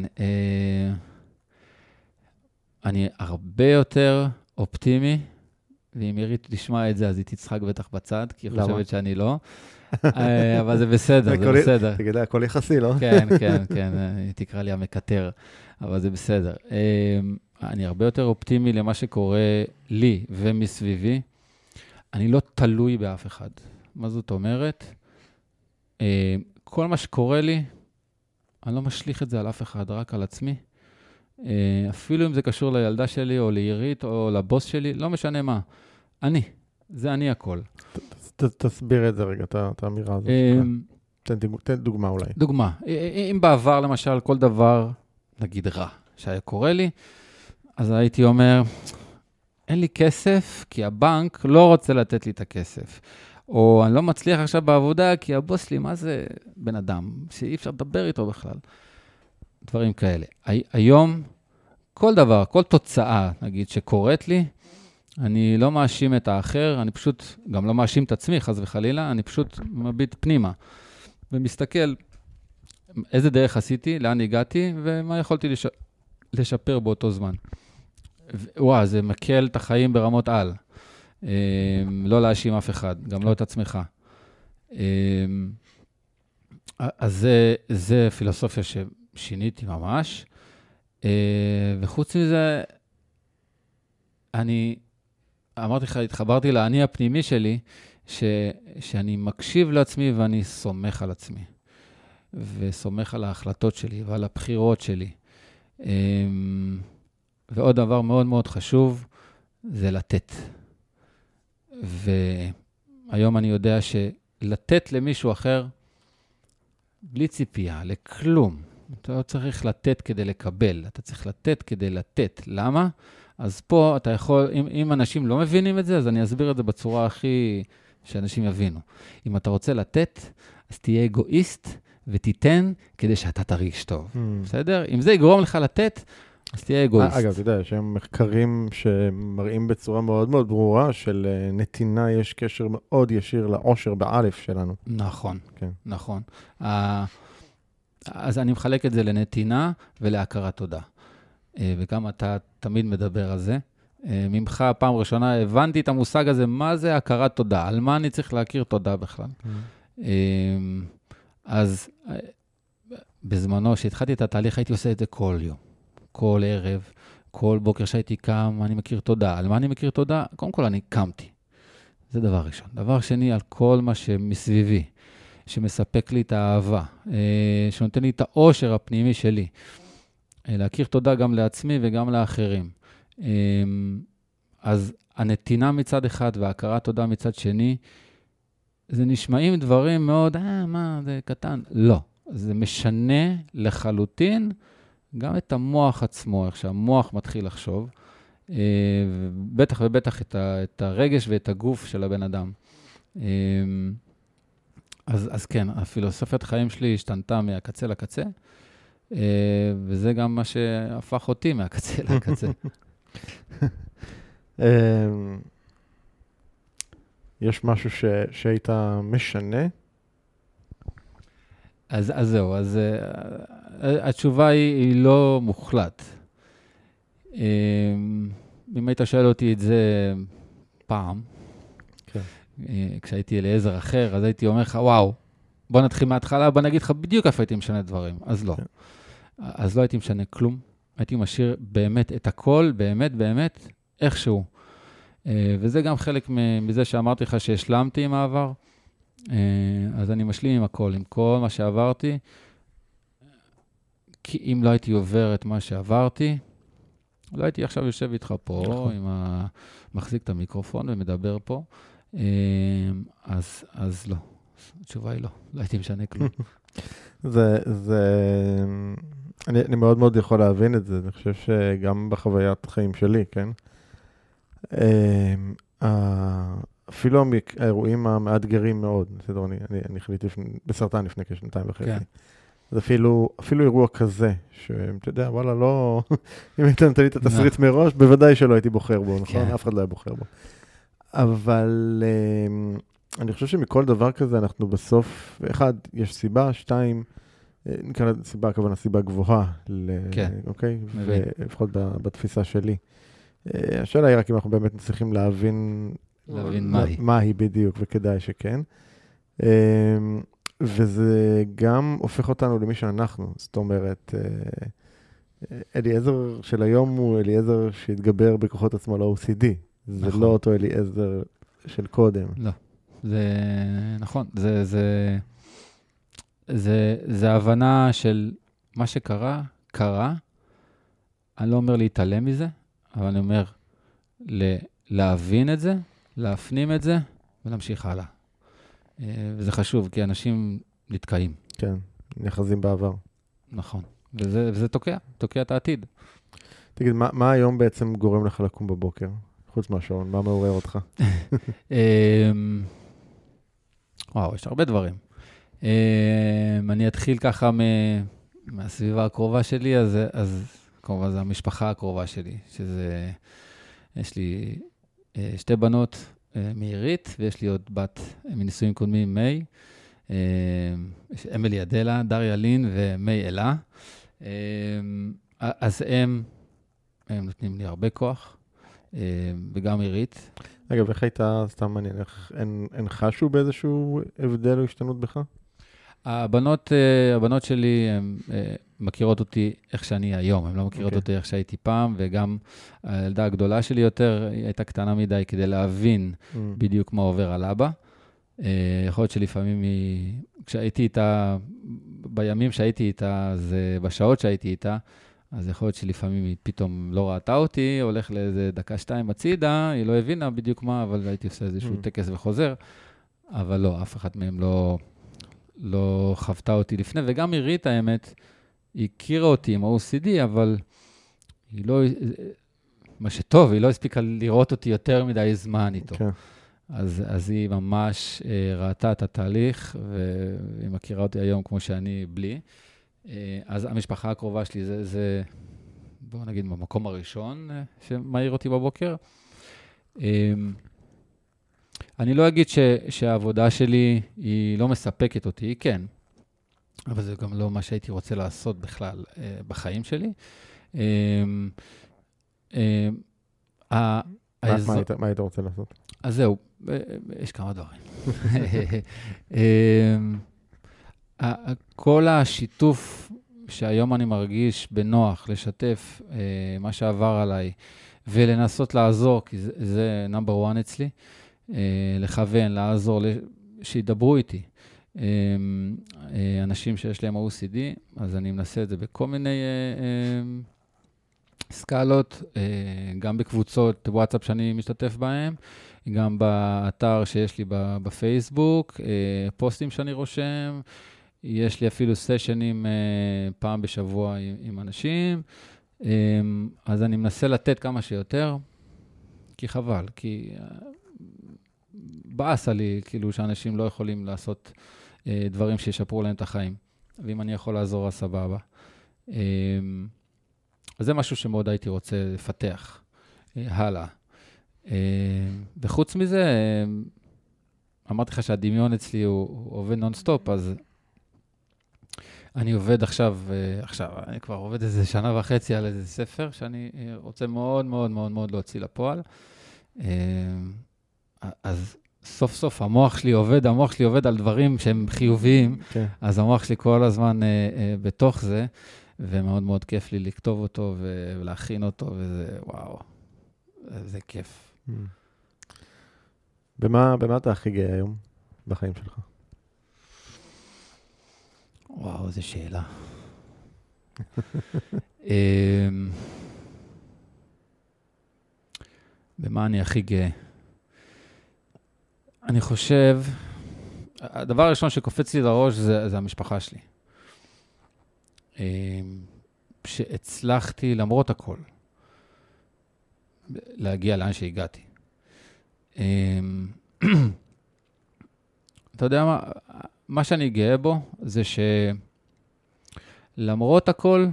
אני הרבה יותר אופטימי, ואם עירית תשמע את זה, אז היא תצחק בטח בצד, כי היא חושבת שאני לא. אה, אבל זה בסדר, זה בסדר. תגיד, הכל יחסי, לא? כן, כן, כן, היא תקרא לי המקטר, אבל זה בסדר. אה, אני הרבה יותר אופטימי למה שקורה לי ומסביבי. אני לא תלוי באף אחד. מה זאת אומרת? אה, כל מה שקורה לי, אני לא משליך את זה על אף אחד, רק על עצמי. אה, אפילו אם זה קשור לילדה שלי, או לעירית, או לבוס שלי, לא משנה מה. אני, זה אני הכל. תסביר את זה רגע, את האמירה הזאת. אה, תן דוגמה אולי. דוגמה. אה, אם בעבר, למשל, כל דבר, נגיד רע, שהיה קורה לי, אז הייתי אומר, אין לי כסף, כי הבנק לא רוצה לתת לי את הכסף. או אני לא מצליח עכשיו בעבודה, כי הבוס שלי, מה זה בן אדם, שאי אפשר לדבר איתו בכלל. דברים כאלה. היום, כל דבר, כל תוצאה, נגיד, שקורית לי, אני לא מאשים את האחר, אני פשוט גם לא מאשים את עצמי, חס וחלילה, אני פשוט מביט פנימה ומסתכל איזה דרך עשיתי, לאן הגעתי ומה יכולתי לש... לשפר באותו זמן. וואו, זה מקל את החיים ברמות על. אמ, לא להאשים אף אחד, גם לא את עצמך. אמ, אז זה, זה פילוסופיה ש... שיניתי ממש. אה, וחוץ מזה, אני, אמרתי לך, התחברתי לאני הפנימי שלי, ש, שאני מקשיב לעצמי ואני סומך על עצמי. וסומך על ההחלטות שלי ועל הבחירות שלי. אה, ועוד דבר מאוד מאוד חשוב, זה לתת. והיום אני יודע שלתת למישהו אחר, בלי ציפייה, לכלום, אתה לא צריך לתת כדי לקבל, אתה צריך לתת כדי לתת. למה? אז פה אתה יכול, אם, אם אנשים לא מבינים את זה, אז אני אסביר את זה בצורה הכי שאנשים יבינו. אם אתה רוצה לתת, אז תהיה אגואיסט ותיתן כדי שאתה תרגיש טוב, mm. בסדר? אם זה יגרום לך לתת, אז תהיה אגואיסט. אגב, אתה יודע, יש היום מחקרים שמראים בצורה מאוד מאוד ברורה של אה, נתינה יש קשר מאוד ישיר לעושר באלף שלנו. נכון, כן. נכון. אז אני מחלק את זה לנתינה ולהכרת תודה. אה, וגם אתה תמיד מדבר על זה. אה, ממך, פעם ראשונה הבנתי את המושג הזה, מה זה הכרת תודה? על מה אני צריך להכיר תודה בכלל? Mm. אז בזמנו, כשהתחלתי את התהליך, הייתי עושה את זה כל יום, כל ערב, כל בוקר שהייתי קם, אני מכיר תודה. על מה אני מכיר תודה? קודם כל, אני קמתי. זה דבר ראשון. דבר שני, על כל מה שמסביבי. שמספק לי את האהבה, אה, שנותן לי את האושר הפנימי שלי. אה, להכיר תודה גם לעצמי וגם לאחרים. אה, אז הנתינה מצד אחד והכרת תודה מצד שני, זה נשמעים דברים מאוד, אה, מה, זה קטן. לא, זה משנה לחלוטין גם את המוח עצמו, איך שהמוח מתחיל לחשוב, בטח ובטח את, ה, את הרגש ואת הגוף של הבן אדם. אז, אז כן, הפילוסופיית חיים שלי השתנתה מהקצה לקצה, אה, וזה גם מה שהפך אותי מהקצה לקצה. אמ, יש משהו ש, שהיית משנה? אז, אז זהו, אז uh, התשובה היא, היא לא מוחלט. Um, אם היית שואל אותי את זה פעם, כשהייתי אליעזר אחר, אז הייתי אומר לך, וואו, בוא נתחיל מההתחלה, בוא נגיד לך בדיוק איפה הייתי משנה דברים. אז לא. כן. אז לא הייתי משנה כלום. הייתי משאיר באמת את הכל, באמת, באמת, איכשהו. Uh, וזה גם חלק מזה שאמרתי לך שהשלמתי עם העבר. Uh, אז אני משלים עם הכל, עם כל מה שעברתי. כי אם לא הייתי עובר את מה שעברתי, לא הייתי עכשיו יושב איתך פה, נכון. עם ה... מחזיק את המיקרופון ומדבר פה. Uh, אז, אז לא. התשובה היא לא, לא הייתי משנה כלום. זה, זה, אני, אני מאוד מאוד יכול להבין את זה, אני חושב שגם בחוויית חיים שלי, כן? אמ, אפילו האירועים המאתגרים מאוד, בסדר, אני, אני, אני חליתי בסרטן לפני כשנתיים וחצי. כן. אז אפילו, אפילו אירוע כזה, שאתה יודע, וואלה, לא... אם היית נותן לי את התסריט מראש, בוודאי שלא הייתי בוחר בו, נכון? כן. אף אחד לא היה בוחר בו. אבל אמ, אני חושב שמכל דבר כזה אנחנו בסוף, אחד, יש סיבה, שתיים, אה, נקרא לזה סיבה, הכוונה סיבה גבוהה, כן, אוקיי? לפחות בתפיסה שלי. אה, השאלה היא רק אם אנחנו באמת מצליחים להבין... להבין מה היא. מה היא בדיוק, וכדאי שכן. אמ, וזה גם הופך אותנו למי שאנחנו. זאת אומרת, אה, אליעזר של היום הוא אליעזר שהתגבר בכוחות עצמו ל-OCD. זה נכון. לא אותו אליעזר של קודם. לא. זה נכון, זה, זה, זה, זה הבנה של מה שקרה, קרה. אני לא אומר להתעלם מזה, אבל אני אומר ל- להבין את זה, להפנים את זה ולהמשיך הלאה. אה, וזה חשוב, כי אנשים נתקעים. כן, נאחזים בעבר. נכון, וזה, וזה תוקע, תוקע את העתיד. תגיד, מה, מה היום בעצם גורם לך לקום בבוקר? חוץ מהשעון, מה מעורר אותך? אמ, וואו, יש הרבה דברים. Um, אני אתחיל ככה. מהסביבה הקרובה שלי, אז, אז כמובן זו המשפחה הקרובה שלי, שזה, יש לי uh, שתי בנות uh, מעירית, ויש לי עוד בת מנישואים קודמים, מיי. Uh, אמילי אדלה, דריה לין ומיי אלה. אז הם, הם נותנים לי הרבה כוח, וגם עירית. אגב, איך הייתה, סתם מעניין, איך הן חשו באיזשהו הבדל או השתנות בך? הבנות, אה, הבנות שלי, הן אה, מכירות אותי איך שאני היום, הן לא מכירות okay. אוקיי. אותי איך שהייתי פעם, וגם הילדה הגדולה שלי יותר, היא הייתה קטנה מדי כדי להבין mm. בדיוק מה עובר על אבא. אה, יכול להיות שלפעמים היא, כשהייתי איתה, בימים שהייתי איתה, אז בשעות שהייתי איתה, אז יכול להיות שלפעמים היא פתאום לא ראתה אותי, הולך לאיזה דקה-שתיים הצידה, היא לא הבינה בדיוק מה, אבל הייתי עושה איזשהו mm. טקס וחוזר. אבל לא, אף אחת מהם לא, לא חוותה אותי לפני, וגם עירית, האמת, היא הכירה אותי עם ה-OCD, אבל היא לא, מה שטוב, היא לא הספיקה לראות אותי יותר מדי זמן איתו. כן. אז, אז היא ממש אה, ראתה את התהליך, והיא מכירה אותי היום כמו שאני בלי. אה, אז המשפחה הקרובה שלי זה, זה בואו נגיד, במקום הראשון אה, שמעיר אותי בבוקר. אה, אני לא אגיד ש, שהעבודה שלי היא לא מספקת אותי, היא כן, אבל זה גם לא מה שהייתי רוצה לעשות בכלל בחיים שלי. מה היית רוצה לעשות? אז זהו, יש כמה דברים. כל השיתוף שהיום אני מרגיש בנוח לשתף אה, מה שעבר עליי ולנסות לעזור, כי זה, number one אצלי, אה, לכוון, לעזור, שידברו איתי. אה, אנשים שיש להם OCD, אז אני מנסה את זה בכל מיני סקלות, גם בקבוצות וואטסאפ שאני משתתף בהן, גם באתר שיש לי בפייסבוק, פוסטים שאני רושם. יש לי אפילו סשנים uh, פעם בשבוע עם, עם אנשים, um, אז אני מנסה לתת כמה שיותר, כי חבל, כי uh, באסה לי, כאילו, שאנשים לא יכולים לעשות דברים שישפרו להם את החיים. ואם אני יכול לעזור, אז סבבה. אז זה משהו שמאוד הייתי רוצה לפתח הלאה. וחוץ מזה, אמרתי לך שהדמיון אצלי הוא, הוא עובד נונסטופ, אז אני עובד עכשיו, אה, עכשיו, אני כבר עובד איזה שנה וחצי על איזה ספר שאני אה, רוצה מאוד מאוד מאוד מאוד להוציא לפועל. אה, אז סוף סוף המוח שלי עובד, המוח שלי עובד על דברים שהם חיוביים, כן. אז המוח שלי כל הזמן בתוך זה, ומאוד מאוד כיף לי לכתוב אותו ולהכין אותו, וזה, וואו, זה כיף. Mm. במה, במה אתה הכי גאה היום בחיים שלך? וואו, איזה שאלה. אמ, במה אני הכי גאה? אני חושב, הדבר הראשון שקופץ לי לראש זה, זה המשפחה שלי. אמ, שהצלחתי, למרות הכל, להגיע לאן שהגעתי. אמ, אתה יודע מה? מה שאני גאה בו זה שלמרות הכל,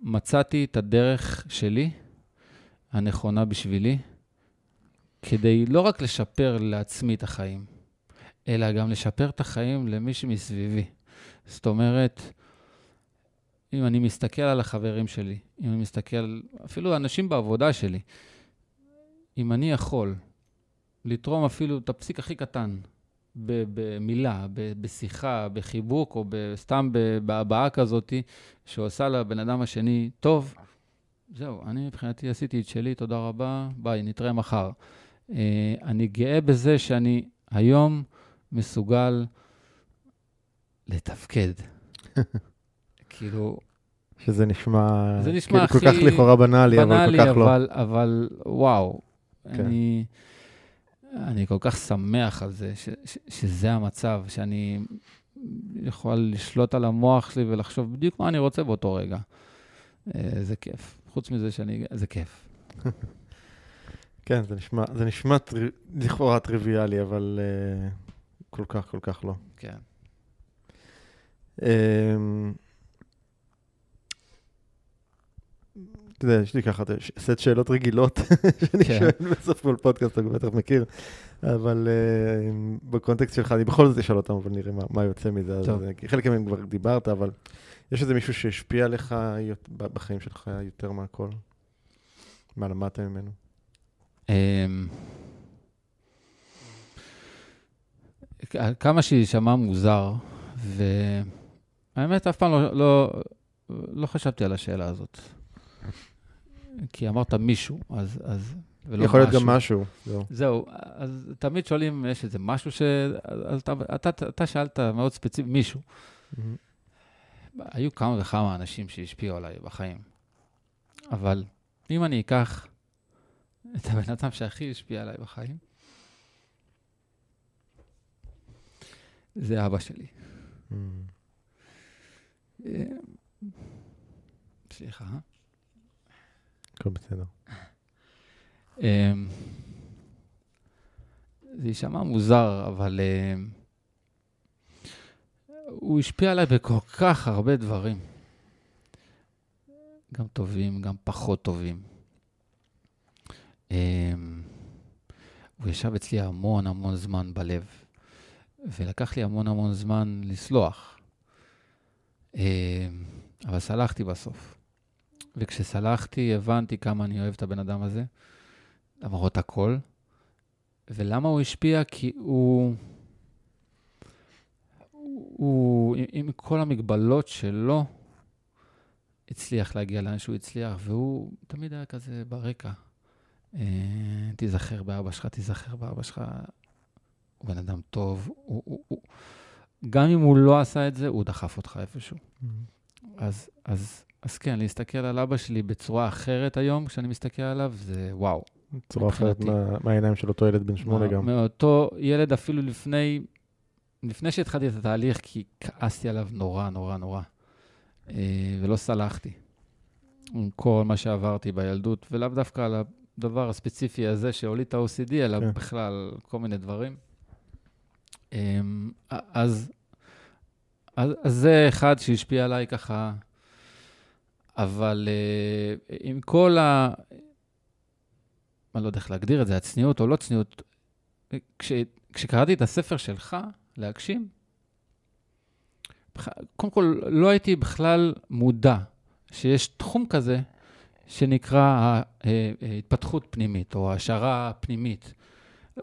מצאתי את הדרך שלי, הנכונה בשבילי, כדי לא רק לשפר לעצמי את החיים, אלא גם לשפר את החיים למי שמסביבי. זאת אומרת, אם אני מסתכל על החברים שלי, אם אני מסתכל, אפילו אנשים בעבודה שלי, אם אני יכול לתרום אפילו את הפסיק הכי קטן במילה, בשיחה, בחיבוק, או סתם בהבעה כזאת, שעושה לבן אדם השני טוב, זהו, אני מבחינתי עשיתי את שלי, תודה רבה, ביי, נתראה מחר. אה, אני גאה בזה שאני היום מסוגל לתפקד. כאילו... שזה נשמע, זה נשמע כאילו הכי... כל כך לכאורה בנאלי, בנאלי, אבל כל כך אבל, לא. אבל וואו, כן. אני... אני כל כך שמח על זה, ש, ש, שזה המצב, שאני יכול לשלוט על המוח שלי ולחשוב בדיוק מה אני רוצה באותו רגע. אה, זה כיף. חוץ מזה שאני... זה כיף. כן, זה נשמע, זה נשמע טר... לכאורה טריוויאלי, אבל uh, כל כך, כל כך לא. כן. Um, אתה יודע, יש לי ככה סט שאלות רגילות שאני כן. שואל בסוף כל פודקאסט, אתה בטח מכיר, אבל uh, בקונטקסט שלך, אני בכל זאת אשאל אותם, אבל נראה מה, מה יוצא מזה. טוב. אז, חלק מהם כבר דיברת, אבל יש איזה מישהו שהשפיע עליך בחיים שלך יותר מהכל? מה למדת ממנו? אמ, כמה שיישמע מוזר, והאמת, אף פעם לא, לא, לא חשבתי על השאלה הזאת. כי אמרת מישהו, אז... אז ולא יכול להיות גם משהו. זהו. זהו, אז תמיד שואלים, יש איזה משהו ש... אז אתה, אתה, אתה שאלת מאוד ספציפי, מישהו. מהמם. היו כמה וכמה אנשים שהשפיעו עליי בחיים, אבל אם אני אקח את הבן אדם שהכי השפיע עליי בחיים, זה אבא שלי. מהמם. אה, סליחה. הכל בסדר. אמ, זה יישמע מוזר, אבל אמ, הוא השפיע עליי בכל כך הרבה דברים. גם טובים, גם פחות טובים. אמ, הוא ישב אצלי המון המון זמן בלב, ולקח לי המון המון זמן לסלוח. אמ, אבל סלחתי בסוף. וכשסלחתי, הבנתי כמה אני אוהב את הבן אדם הזה, למרות הכל. ולמה הוא השפיע? כי הוא... הוא, עם, עם כל המגבלות שלו, הצליח להגיע לאן שהוא הצליח, והוא תמיד היה כזה ברקע. אה, תיזכר באבא שלך, תיזכר באבא שלך. הוא בן אדם טוב, הוא, הוא, הוא, גם אם הוא לא עשה את זה, הוא דחף אותך איפשהו. אז, אז, אז כן, להסתכל על אבא שלי בצורה אחרת היום, כשאני מסתכל עליו, זה וואו. צורה אחרת. מה- מהעיניים של אותו ילד בן שמונה גם. מאותו ילד אפילו לפני, לפני שהתחלתי את התהליך, כי כעסתי עליו נורא, נורא, נורא. אה, ולא סלחתי. עם כל מה שעברתי בילדות, ולאו דווקא על הדבר הספציפי הזה שהוליד את ה-OCD, אלא כן. בכלל כל מיני דברים. אה, אז, אז, אז זה אחד שהשפיע עליי ככה, אבל אה, עם כל ה... אני לא יודע איך להגדיר את זה, הצניעות או לא צניעות, כש, כשקראתי את הספר שלך, להגשים, קודם כל, לא הייתי בכלל מודע שיש תחום כזה שנקרא התפתחות פנימית, או השערה פנימית.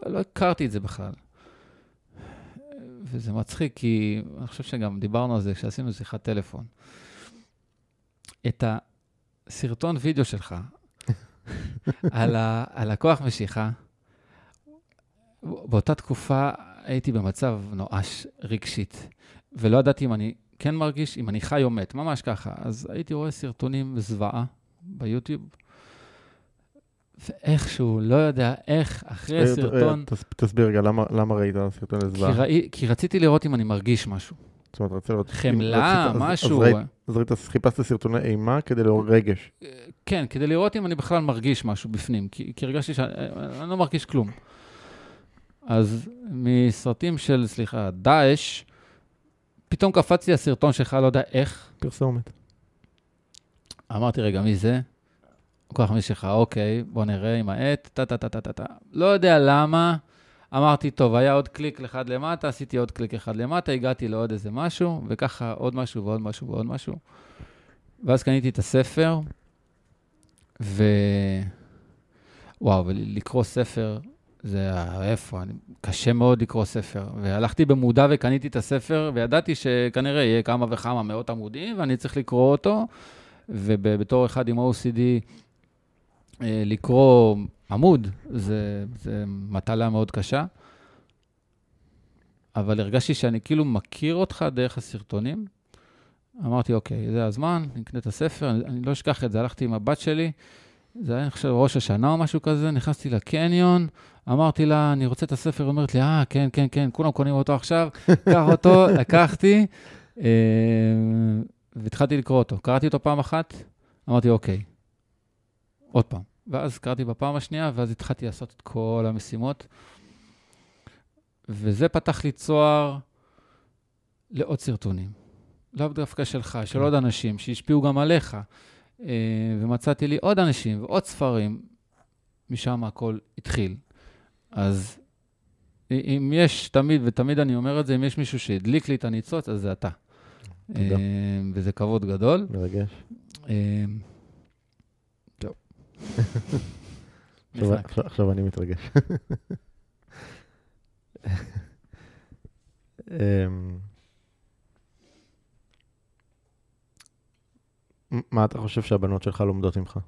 לא הכרתי את זה בכלל. וזה מצחיק, כי אני חושב שגם דיברנו על זה כשעשינו שיחת טלפון. את הסרטון וידאו שלך על, ה, על הכוח משיכה, באותה תקופה הייתי במצב נואש רגשית, ולא ידעתי אם אני כן מרגיש, אם אני חי או מת, ממש ככה. אז הייתי רואה סרטונים זוועה ביוטיוב, ואיכשהו, לא יודע איך, אחרי סרטון... אה, תסביר רגע, למה, למה ראית סרטון לזוועה? כי, ראי, כי רציתי לראות אם אני מרגיש משהו. זאת אומרת, רצית לראות... חמלה, משהו. אז, ראית, חיפשת סרטוני אימה כדי לראות רגש. כן, כדי לראות אם אני בכלל מרגיש משהו בפנים, כי, כי הרגשתי שאני לא מרגיש כלום. אז מסרטים של, סליחה, דאעש, פתאום קפץ לי הסרטון שלך, לא יודע איך. פרסומת. אמרתי, רגע, מי זה? כוח מי שלך, אוקיי, בוא נראה עם העט, טה-טה-טה-טה-טה. לא יודע למה, אמרתי, טוב, היה עוד קליק אחד למטה, עשיתי עוד קליק אחד למטה, הגעתי לעוד איזה משהו, וככה עוד משהו ועוד משהו ועוד משהו. ואז קניתי את הספר, ו... וואו, ולקרוא ספר, זה איפה, אני, קשה מאוד לקרוא ספר. והלכתי במודע וקניתי את הספר, וידעתי שכנראה יהיה כמה וכמה מאות עמודים, ואני צריך לקרוא אותו. ובתור אחד עם OCD, לקרוא עמוד, זה, זה מטלה מאוד קשה. אבל הרגשתי שאני כאילו מכיר אותך דרך הסרטונים. אמרתי, אוקיי, זה הזמן, נקנה את הספר, אני, אני לא אשכח את זה, הלכתי עם הבת שלי, זה היה, אני חושב, ראש השנה או משהו כזה, נכנסתי לקניון, אמרתי לה, אני רוצה את הספר, היא אומרת לי, אה, כן, כן, כן, כולם קונים אותו עכשיו, קח אותו, לקחתי, אה, והתחלתי לקרוא אותו. קראתי אותו פעם אחת, אמרתי, אוקיי, עוד פעם. ואז קראתי בפעם השנייה, ואז התחלתי לעשות את כל המשימות. וזה פתח לי צוהר לעוד סרטונים. לאו דווקא שלך, של עוד אנשים, שהשפיעו גם עליך. אה, ומצאתי לי עוד אנשים ועוד ספרים, משם הכל התחיל. אז אם יש תמיד, ותמיד אני אומר את זה, אם יש מישהו שהדליק לי את הניצוץ, אז זה אתה. תודה. אה, וזה כבוד גדול. מרגש. עכשיו אני מתרגש. אמ, מה אתה חושב שהבנות שלך לומדות ממך?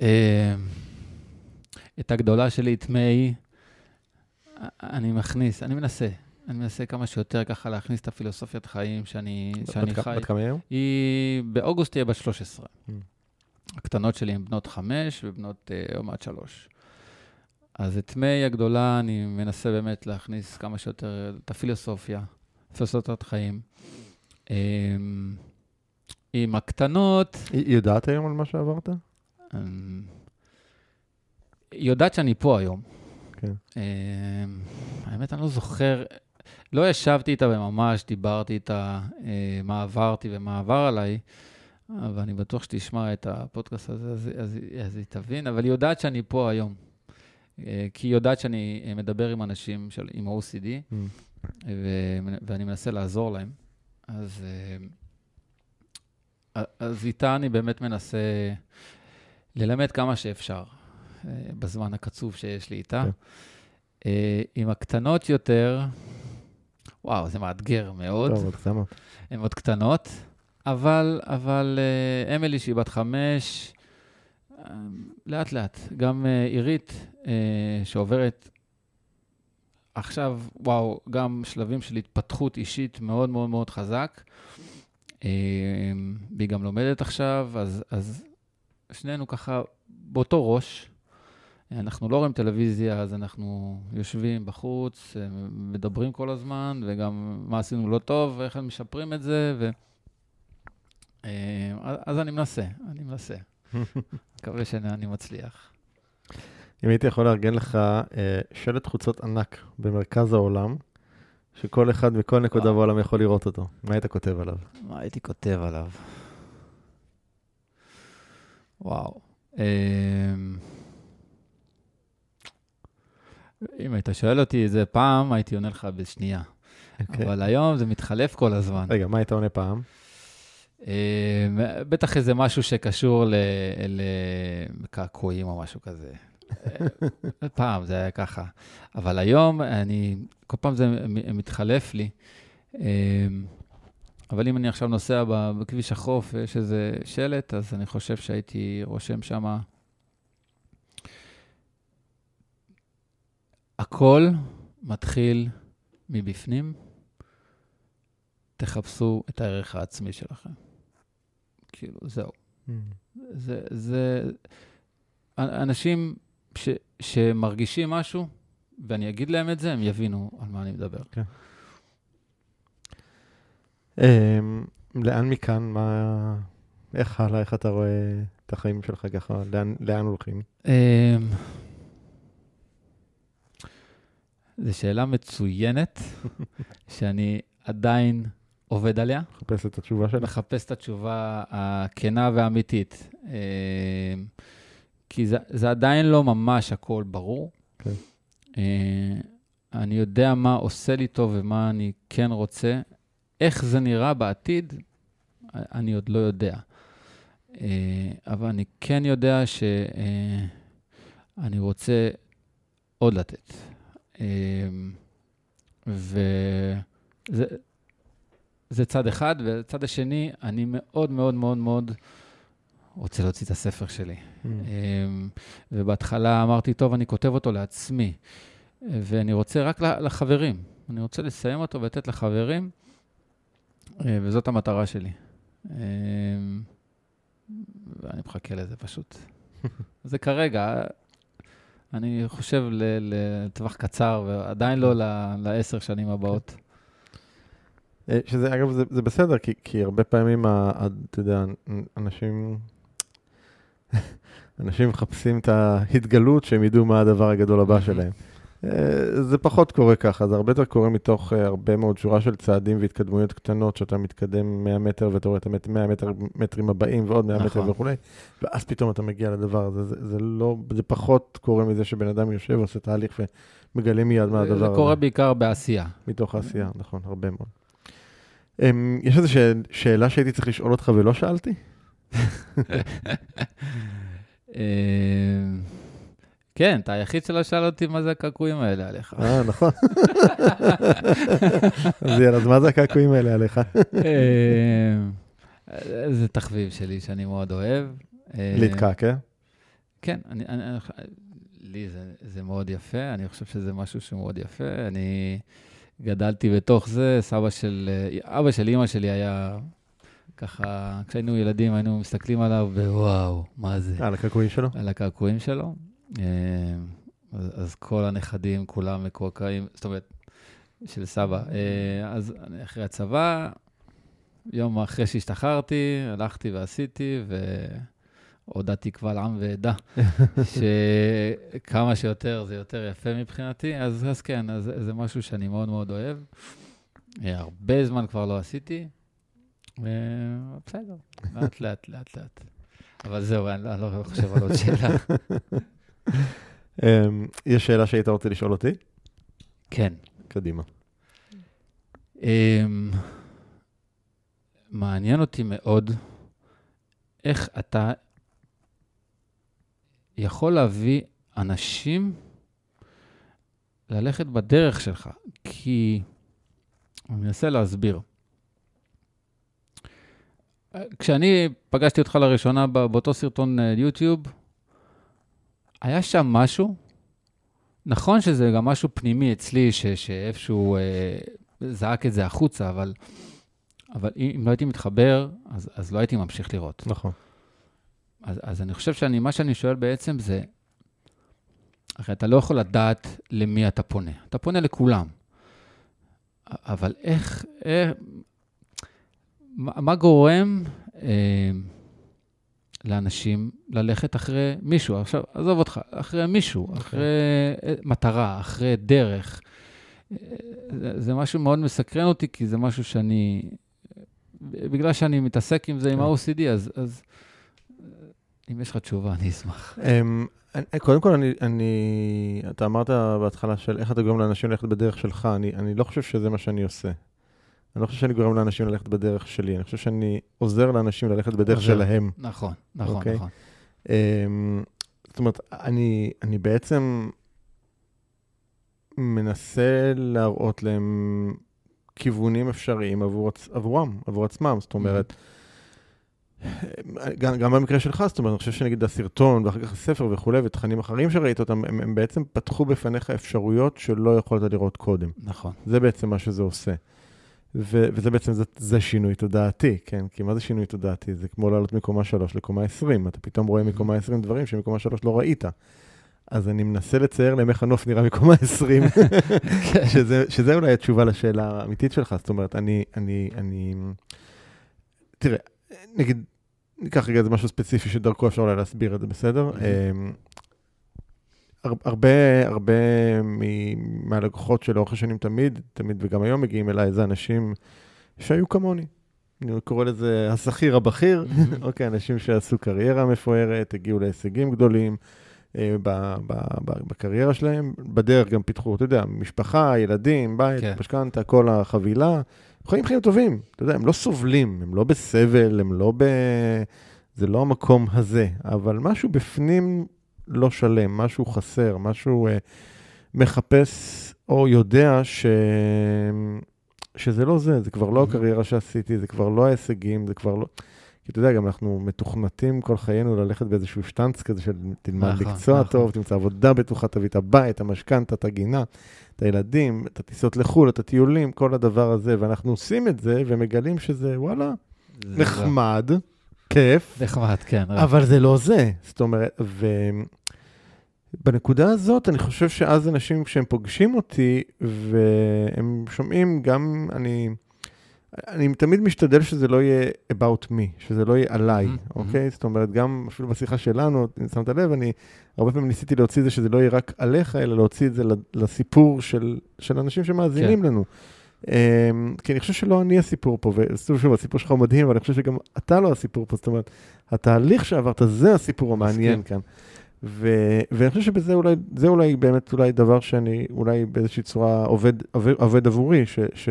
אמ, את הגדולה שלי, את מיי, אני מכניס, אני מנסה. אני מנסה כמה שיותר ככה להכניס את הפילוסופיית חיים שאני, שאני חי. בת כמה היום? היא באוגוסט תהיה בת 13. Mm. הקטנות שלי הן בנות חמש ובנות uh, עוד מעט שלוש. אז את מיי הגדולה אני מנסה באמת להכניס כמה שיותר את הפילוסופיה, פילוסופיית חיים. Um, עם הקטנות... היא יודעת היום על מה שעברת? Um, היא יודעת שאני פה היום. כן. Um, האמת, אני לא זוכר, לא ישבתי איתה וממש דיברתי איתה uh, מה עברתי ומה עבר עליי, אבל אני בטוח שתשמע את הפודקאסט הזה, אז, אז, אז היא תבין, אבל היא יודעת שאני פה היום. Uh, כי היא יודעת שאני מדבר עם אנשים של, עם OCD, mm. ו, ואני מנסה לעזור להם. אז, אז איתה אני באמת מנסה ללמד כמה שאפשר. בזמן הקצוב שיש לי איתה. Yeah. כן. עם הקטנות יותר, וואו, זה מאתגר מאוד. טוב, עוד קטנות. הן עוד קטנות, אבל, אבל אמילי, שהיא בת חמש, לאט-לאט. גם עירית, שעוברת עכשיו, וואו, גם שלבים של התפתחות אישית מאוד מאוד מאוד חזק. והיא גם לומדת עכשיו, אז, אז שנינו ככה באותו ראש. אנחנו לא רואים טלוויזיה, אז אנחנו יושבים בחוץ, מדברים כל הזמן, וגם מה עשינו לא טוב, ואיך הם משפרים את זה, ו... אז אני מנסה, אני מנסה. מקווה שאני מצליח. אם הייתי יכול לארגן לך שלט חוצות ענק במרכז העולם, שכל אחד מכל נקודה בעולם יכול לראות אותו, מה היית כותב עליו? מה הייתי כותב עליו? וואו. אם היית שואל אותי איזה פעם, הייתי עונה לך בשנייה. אוקיי. אבל היום זה מתחלף כל הזמן. רגע, מה היית עונה פעם? אה, בטח איזה משהו שקשור לקעקועים או משהו כזה. פעם זה היה ככה. אבל היום, אני, כל פעם זה מתחלף לי. אה, אבל אם אני עכשיו נוסע בכביש החוף ויש איזה שלט, אז אני חושב שהייתי רושם שם... הכל מתחיל מבפנים, תחפשו את הערך העצמי שלכם. כאילו, זהו. זה, זה, אנשים ש, שמרגישים משהו, ואני אגיד להם את זה, הם יבינו על מה אני מדבר. אמ, לאן מכאן, מה... איך הלאה, איך אתה רואה את החיים שלך ככה, לאן, לאן הולכים? אמ, זו שאלה מצוינת, שאני עדיין עובד עליה. מחפש את התשובה שלך? מחפש את התשובה הכנה והאמיתית. אמ, כי זה, זה עדיין לא ממש הכל ברור. כן. אה, אני יודע מה עושה לי טוב ומה אני כן רוצה. איך זה נראה בעתיד, אני עוד לא יודע. אה, אבל אני כן יודע שאני רוצה עוד לתת. אה, וזה זה צד אחד, וצד השני, אני מאוד מאוד מאוד מאוד רוצה להוציא את הספר שלי. Mm. אמ, ובהתחלה אמרתי, טוב, אני כותב אותו לעצמי, ואני רוצה רק לחברים. אני רוצה לסיים אותו ולתת לחברים, אה, וזאת המטרה שלי. אמ, ואני מחכה לזה פשוט. זה כרגע, אני חושב לטווח קצר, ועדיין לא ל- לעשר שנים הבאות. אה, שזה, אגב, זה, זה בסדר, כי, כי הרבה פעמים, אתה יודע, אנשים, אנשים מחפשים את ההתגלות, שהם ידעו מה הדבר הגדול הבא שלהם. אה, זה פחות קורה ככה, זה הרבה יותר קורה מתוך אה, הרבה מאוד שורה של צעדים והתקדמויות קטנות, שאתה מתקדם 100 מטר ואתה רואה את ה-100 מטר, מטרים הבאים ועוד 100 נכון. מטר וכולי, ואז פתאום אתה מגיע לדבר הזה. זה, זה לא, זה פחות קורה מזה שבן אדם יושב ועושה תהליך ומגלה מיד מה הדבר הזה. זה קורה בעיקר בעשייה. מתוך העשייה, נכון, הרבה מאוד. Um, יש איזו שאל, שאלה שהייתי צריך לשאול אותך ולא שאלתי? כן, אתה היחיד שלא שאל אותי מה זה הקעקועים האלה עליך. אה, נכון. אז יאללה, אז מה זה הקעקועים האלה עליך? אמ, זה תחביב שלי שאני מאוד אוהב. אה, להתקעקע? כן, אני, אני, אני, לי זה, זה מאוד יפה, אני חושב שזה משהו שהוא מאוד יפה. אני גדלתי בתוך זה, סבא של, אה, אבא של אימא שלי היה ככה, כשהיינו ילדים היינו מסתכלים עליו, ווואו, מה זה? אה, על הקעקועים שלו? על הקעקועים שלו. אה, אז, אז כל הנכדים, כולם מקועקעים, זאת אומרת, של סבא. אה, אז אחרי הצבא, יום אחרי שהשתחררתי, הלכתי ועשיתי, והודעתי קבל עם ועדה, שכמה שיותר זה יותר יפה מבחינתי. אז, אז כן, אז זה משהו שאני מאוד מאוד אוהב. אה, הרבה זמן כבר לא עשיתי. אה, בסדר, לאט לאט, לאט לאט. אבל זהו, אני לא- אני לא חושב על עוד שאלה. Um, יש שאלה שהיית רוצה לשאול אותי? כן. קדימה. אמ, מעניין אותי מאוד איך אתה יכול להביא אנשים ללכת בדרך שלך, כי אני מנסה להסביר. כשאני פגשתי אותך לראשונה באותו סרטון אה, יוטיוב, היה שם משהו, נכון שזה גם משהו פנימי אצלי, ש- שאיפשהו אה, זעק את זה החוצה, אבל, אבל אם לא הייתי מתחבר, אז, אז לא הייתי ממשיך לראות. נכון. אז, אז אני חושב שאני, מה שאני שואל בעצם זה, הרי אתה לא יכול לדעת למי אתה פונה. אתה פונה לכולם. אבל איך, איך מה, מה גורם אה, לאנשים ללכת אחרי מישהו? עכשיו, עזוב אותך, אחרי מישהו, אחרי אה, מטרה, אחרי דרך. אה, זה, זה משהו מאוד מסקרן אותי, כי זה משהו שאני, בגלל שאני מתעסק עם זה, עם כן. ה-OCD, אז, אז אם יש לך תשובה, אני אשמח. אמ, אני- קודם כל, אני, אני, אתה אמרת בהתחלה של איך אתה גורם לאנשים ללכת בדרך שלך, אני, אני לא חושב שזה מה שאני עושה. אני לא חושב שאני גורם לאנשים ללכת בדרך שלי, אני חושב שאני עוזר לאנשים ללכת בדרך עוזר. שלהם. נכון, נכון, אוקיי. נכון. אמ, זאת אומרת, אני, אני בעצם מנסה להראות להם כיוונים אפשריים עבור, עבורם, עבור עצמם. זאת אומרת, גם, גם במקרה שלך, זאת אומרת, אני חושב שנגיד הסרטון ואחר כך הספר וכולי, ותכנים אחרים שראית אותם, הם, הם בעצם פתחו בפניך אפשרויות שלא יכולת לראות קודם. נכון. זה בעצם מה שזה עושה. ו- וזה בעצם, זה, זה שינוי תודעתי, כן? כי מה זה שינוי תודעתי? זה כמו לעלות מקומה 3 לקומה 20. אתה פתאום רואה מקומה 20 דברים שמקומה 3 לא ראית. אז אני מנסה לצייר להם איך הנוף נראה מקומה 20, שזה, שזה אולי התשובה לשאלה האמיתית שלך. זאת אומרת, אני, אני, אני... תראה, נגיד, ניקח רגע איזה משהו ספציפי שדרכו אפשר אולי להסביר את זה, בסדר? הר- הרבה, הרבה מהלקוחות שלאורך השנים תמיד, תמיד וגם היום מגיעים אליי, זה אנשים שהיו כמוני. אני קורא לזה השכיר הבכיר, אוקיי, אנשים שעשו קריירה מפוארת, הגיעו להישגים גדולים אה, ב- ב- ב- בקריירה שלהם, בדרך גם פיתחו, אתה יודע, משפחה, ילדים, בית, כן. משכנתה, כל החבילה. חיים חיים טובים, אתה יודע, הם לא סובלים, הם לא בסבל, הם לא ב... זה לא המקום הזה, אבל משהו בפנים לא שלם, משהו חסר, משהו אה, מחפש או יודע ש... שזה לא זה, זה כבר לא Mhm. הקריירה שעשיתי, זה כבר לא ההישגים, זה כבר לא... כי אתה יודע, גם אנחנו מתוכנתים כל חיינו ללכת באיזשהו שטנץ כזה של תלמד נכון, מקצוע נכון. טוב, תמצא עבודה בטוחה, תביא את הבית, המשכנתה, את הגינה, את הילדים, את הטיסות לחו"ל, את הטיולים, כל הדבר הזה, ואנחנו עושים את זה ומגלים שזה, וואלה, זה. נחמד, כיף, נחמד, כן. אבל זה לא זה. זאת אומרת, ובנקודה הזאת, אני חושב שאז אנשים, כשהם פוגשים אותי, והם שומעים גם, אני, אני תמיד משתדל שזה לא יהיה about me, שזה לא יהיה עליי, מהמם, אוקיי? זאת אומרת, גם אפילו בשיחה שלנו, אם שמת לב, אני הרבה פעמים ניסיתי להוציא את זה שזה לא יהיה רק עליך, אלא להוציא את זה לסיפור של, של אנשים שמאזינים כן. לנו. Um, כי אני חושב שלא אני הסיפור פה, ושוב, שוב, הסיפור שלך הוא מדהים, אבל אני חושב שגם אתה לא הסיפור פה, זאת אומרת, התהליך שעברת, זה הסיפור המעניין. כאן. ו- ואני חושב שבזה אולי, זה אולי באמת אולי דבר שאני אולי באיזושהי צורה עובד, עובד, עובד עבורי, ש, ש,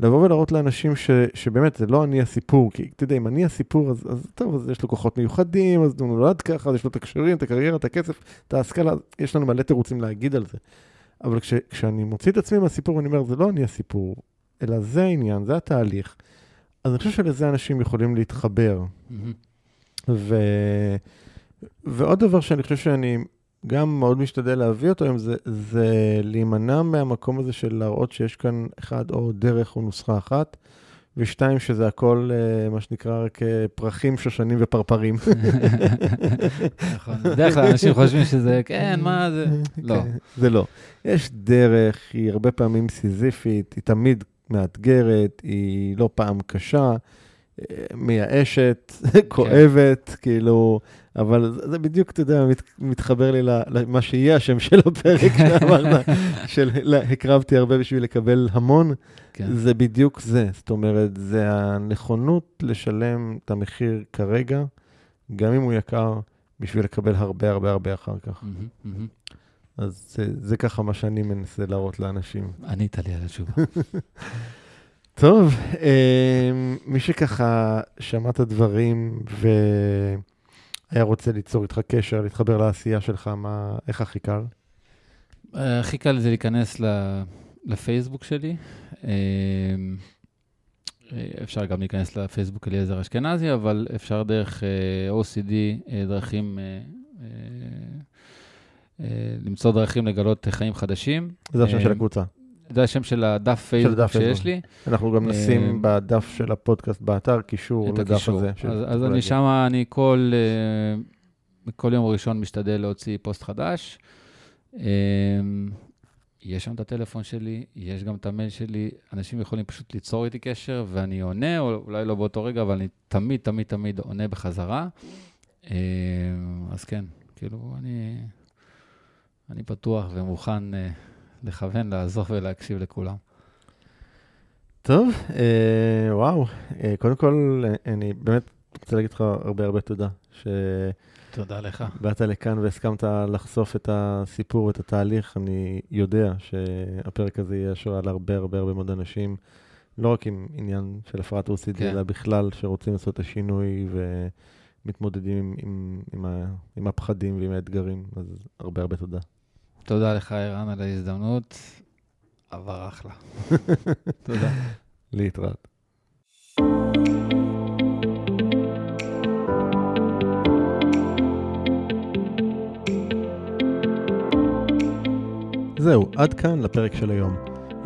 לבוא ולהראות לאנשים ש, שבאמת זה לא אני הסיפור, כי אתה יודע, אם אני הסיפור, אז, אז טוב, אז יש לו כוחות מיוחדים, אז הוא נולד ככה, אז יש לו את הקשרים, את הקריירה, את הכסף, את ההשכלה, יש לנו מלא תירוצים להגיד על זה. אבל כש, כשאני מוציא את עצמי מהסיפור, אני אומר, זה לא אני הסיפור, אלא זה העניין, זה התהליך. אז אני חושב שלזה אנשים יכולים להתחבר. מהמם. ו... ועוד דבר שאני חושב שאני גם מאוד משתדל להביא אותו היום, זה, זה להימנע מהמקום הזה של להראות שיש כאן אחד או דרך או נוסחה אחת, ושתיים, שזה הכל, אה, מה שנקרא, רק אה, פרחים, שושנים ופרפרים. נכון. בדרך כלל אנשים חושבים שזה, כן, מה זה? לא. כן, זה לא. יש דרך, היא הרבה פעמים סיזיפית, היא תמיד מאתגרת, היא לא פעם קשה, אה, מייאשת, כואבת, כאילו, אבל זה- בדיוק, אתה יודע, מת, מתחבר לי למה שיהיה השם של הפרק שאמרת, של הקרבתי הרבה בשביל לקבל המון, כן. זה בדיוק זה. זאת אומרת, זה הנכונות לשלם את המחיר כרגע, גם אם הוא יקר, בשביל לקבל הרבה הרבה הרבה אחר כך. מהמם, מהמם. אז זה, זה ככה מה שאני מנסה להראות לאנשים. ענית לי על התשובה. טוב, אה, מי שככה שמע את הדברים והיה רוצה ליצור איתך קשר, להתחבר לעשייה שלך, מה, איך הכי קל? אה, הכי קל זה להיכנס לפייסבוק שלי. אה, אה, אפשר גם להיכנס לפייסבוק אליעזר אשכנזי, אבל אפשר דרך OCD, דרכים, למצוא דרכים לגלות חיים חדשים. זה השם של הקבוצה. זה השם של הדף פייסבוק שיש. לי. אנחנו גם אה, נשים בדף של הפודקאסט באתר קישור לדף. הזה. אז, אני. שם, אני כל, אה, כל יום ראשון משתדל להוציא פוסט חדש. אה, יש שם את הטלפון שלי, יש גם את המייל שלי, אנשים יכולים פשוט ליצור איתי קשר, ואני עונה, או אולי לא באותו רגע, אבל אני תמיד, תמיד, תמיד עונה בחזרה. אה, אז כן, כאילו, אני, אני פתוח ומוכן אה, לכוון, לעזור ולהקשיב לכולם. טוב, אה, וואו, אה, קודם כל, אה, אני באמת רוצה להגיד לך הרבה הרבה תודה, תודה לך. באת לכאן והסכמת לחשוף את הסיפור ואת התהליך. אני יודע שהפרק הזה יהיה השראה להרבה הרבה הרבה מאוד אנשים, לא רק עם עניין של הפרעת OCD, כן. אלא בכלל שרוצים לעשות את השינוי ומתמודדים עם, עם, עם, ה, עם הפחדים ועם האתגרים. אז הרבה הרבה תודה. תודה לך, ערן, על ההזדמנות. עבר אחלה. תודה. להתראות. זהו, עד כאן לפרק של היום.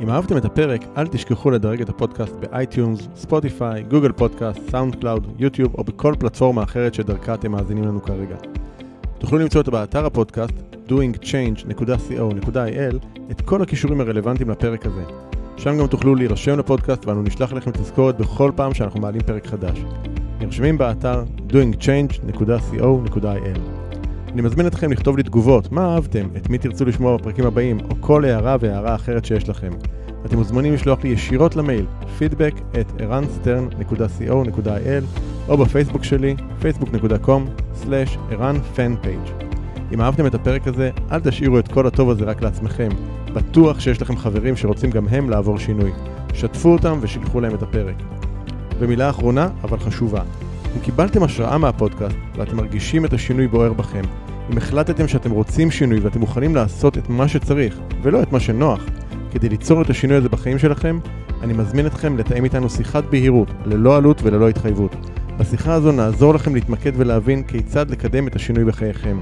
אם אהבתם את הפרק, אל תשכחו לדרג את הפודקאסט ב iTunes, Spotify, Google Podcast, SoundCloud, YouTube או בכל פלטפורמה אחרת שדרכה אתם מאזינים לנו כרגע. תוכלו למצוא אותו באתר הפודקאסט doingchange.co.il את כל הקישורים הרלוונטיים לפרק הזה. שם גם תוכלו להירשם לפודקאסט ואנו נשלח לכם תזכורת בכל פעם שאנחנו מעלים פרק חדש. נרשמים באתר doingchange.co.il אני מזמין אתכם לכתוב לי תגובות, מה אהבתם, את מי תרצו לשמוע בפרקים הבאים, או כל הערה והערה אחרת שיש לכם. אתם מוזמנים לשלוח לי ישירות למייל feedback at ערנסטרן.co.il או בפייסבוק שלי facebook.com/ערנפנפייג' אם אהבתם את הפרק הזה, אל תשאירו את כל הטוב הזה רק לעצמכם. בטוח שיש לכם חברים שרוצים גם הם לעבור שינוי. שתפו אותם ושילחו להם את הפרק. ומילה אחרונה, אבל חשובה. אם קיבלתם השראה מהפודקאסט ואתם מרגישים את השינוי בוער בכם, אם החלטתם שאתם רוצים שינוי ואתם מוכנים לעשות את מה שצריך, ולא את מה שנוח, כדי ליצור את השינוי הזה בחיים שלכם, אני מזמין אתכם לתאם איתנו שיחת בהירות, ללא עלות וללא התחייבות. בשיחה הזו נעזור לכם להתמקד ולהבין כיצד לקדם את השינוי בחייכם.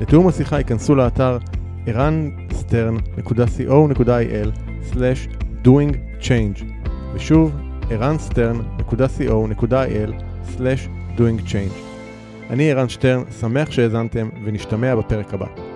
לתיאום השיחה ייכנסו לאתר ערנסטרן.co.il/doingchange ושוב, ערנסטרן.co.il/doingchange. אני ערן שטרן, שמח שהאזנתם ונשתמע בפרק הבא.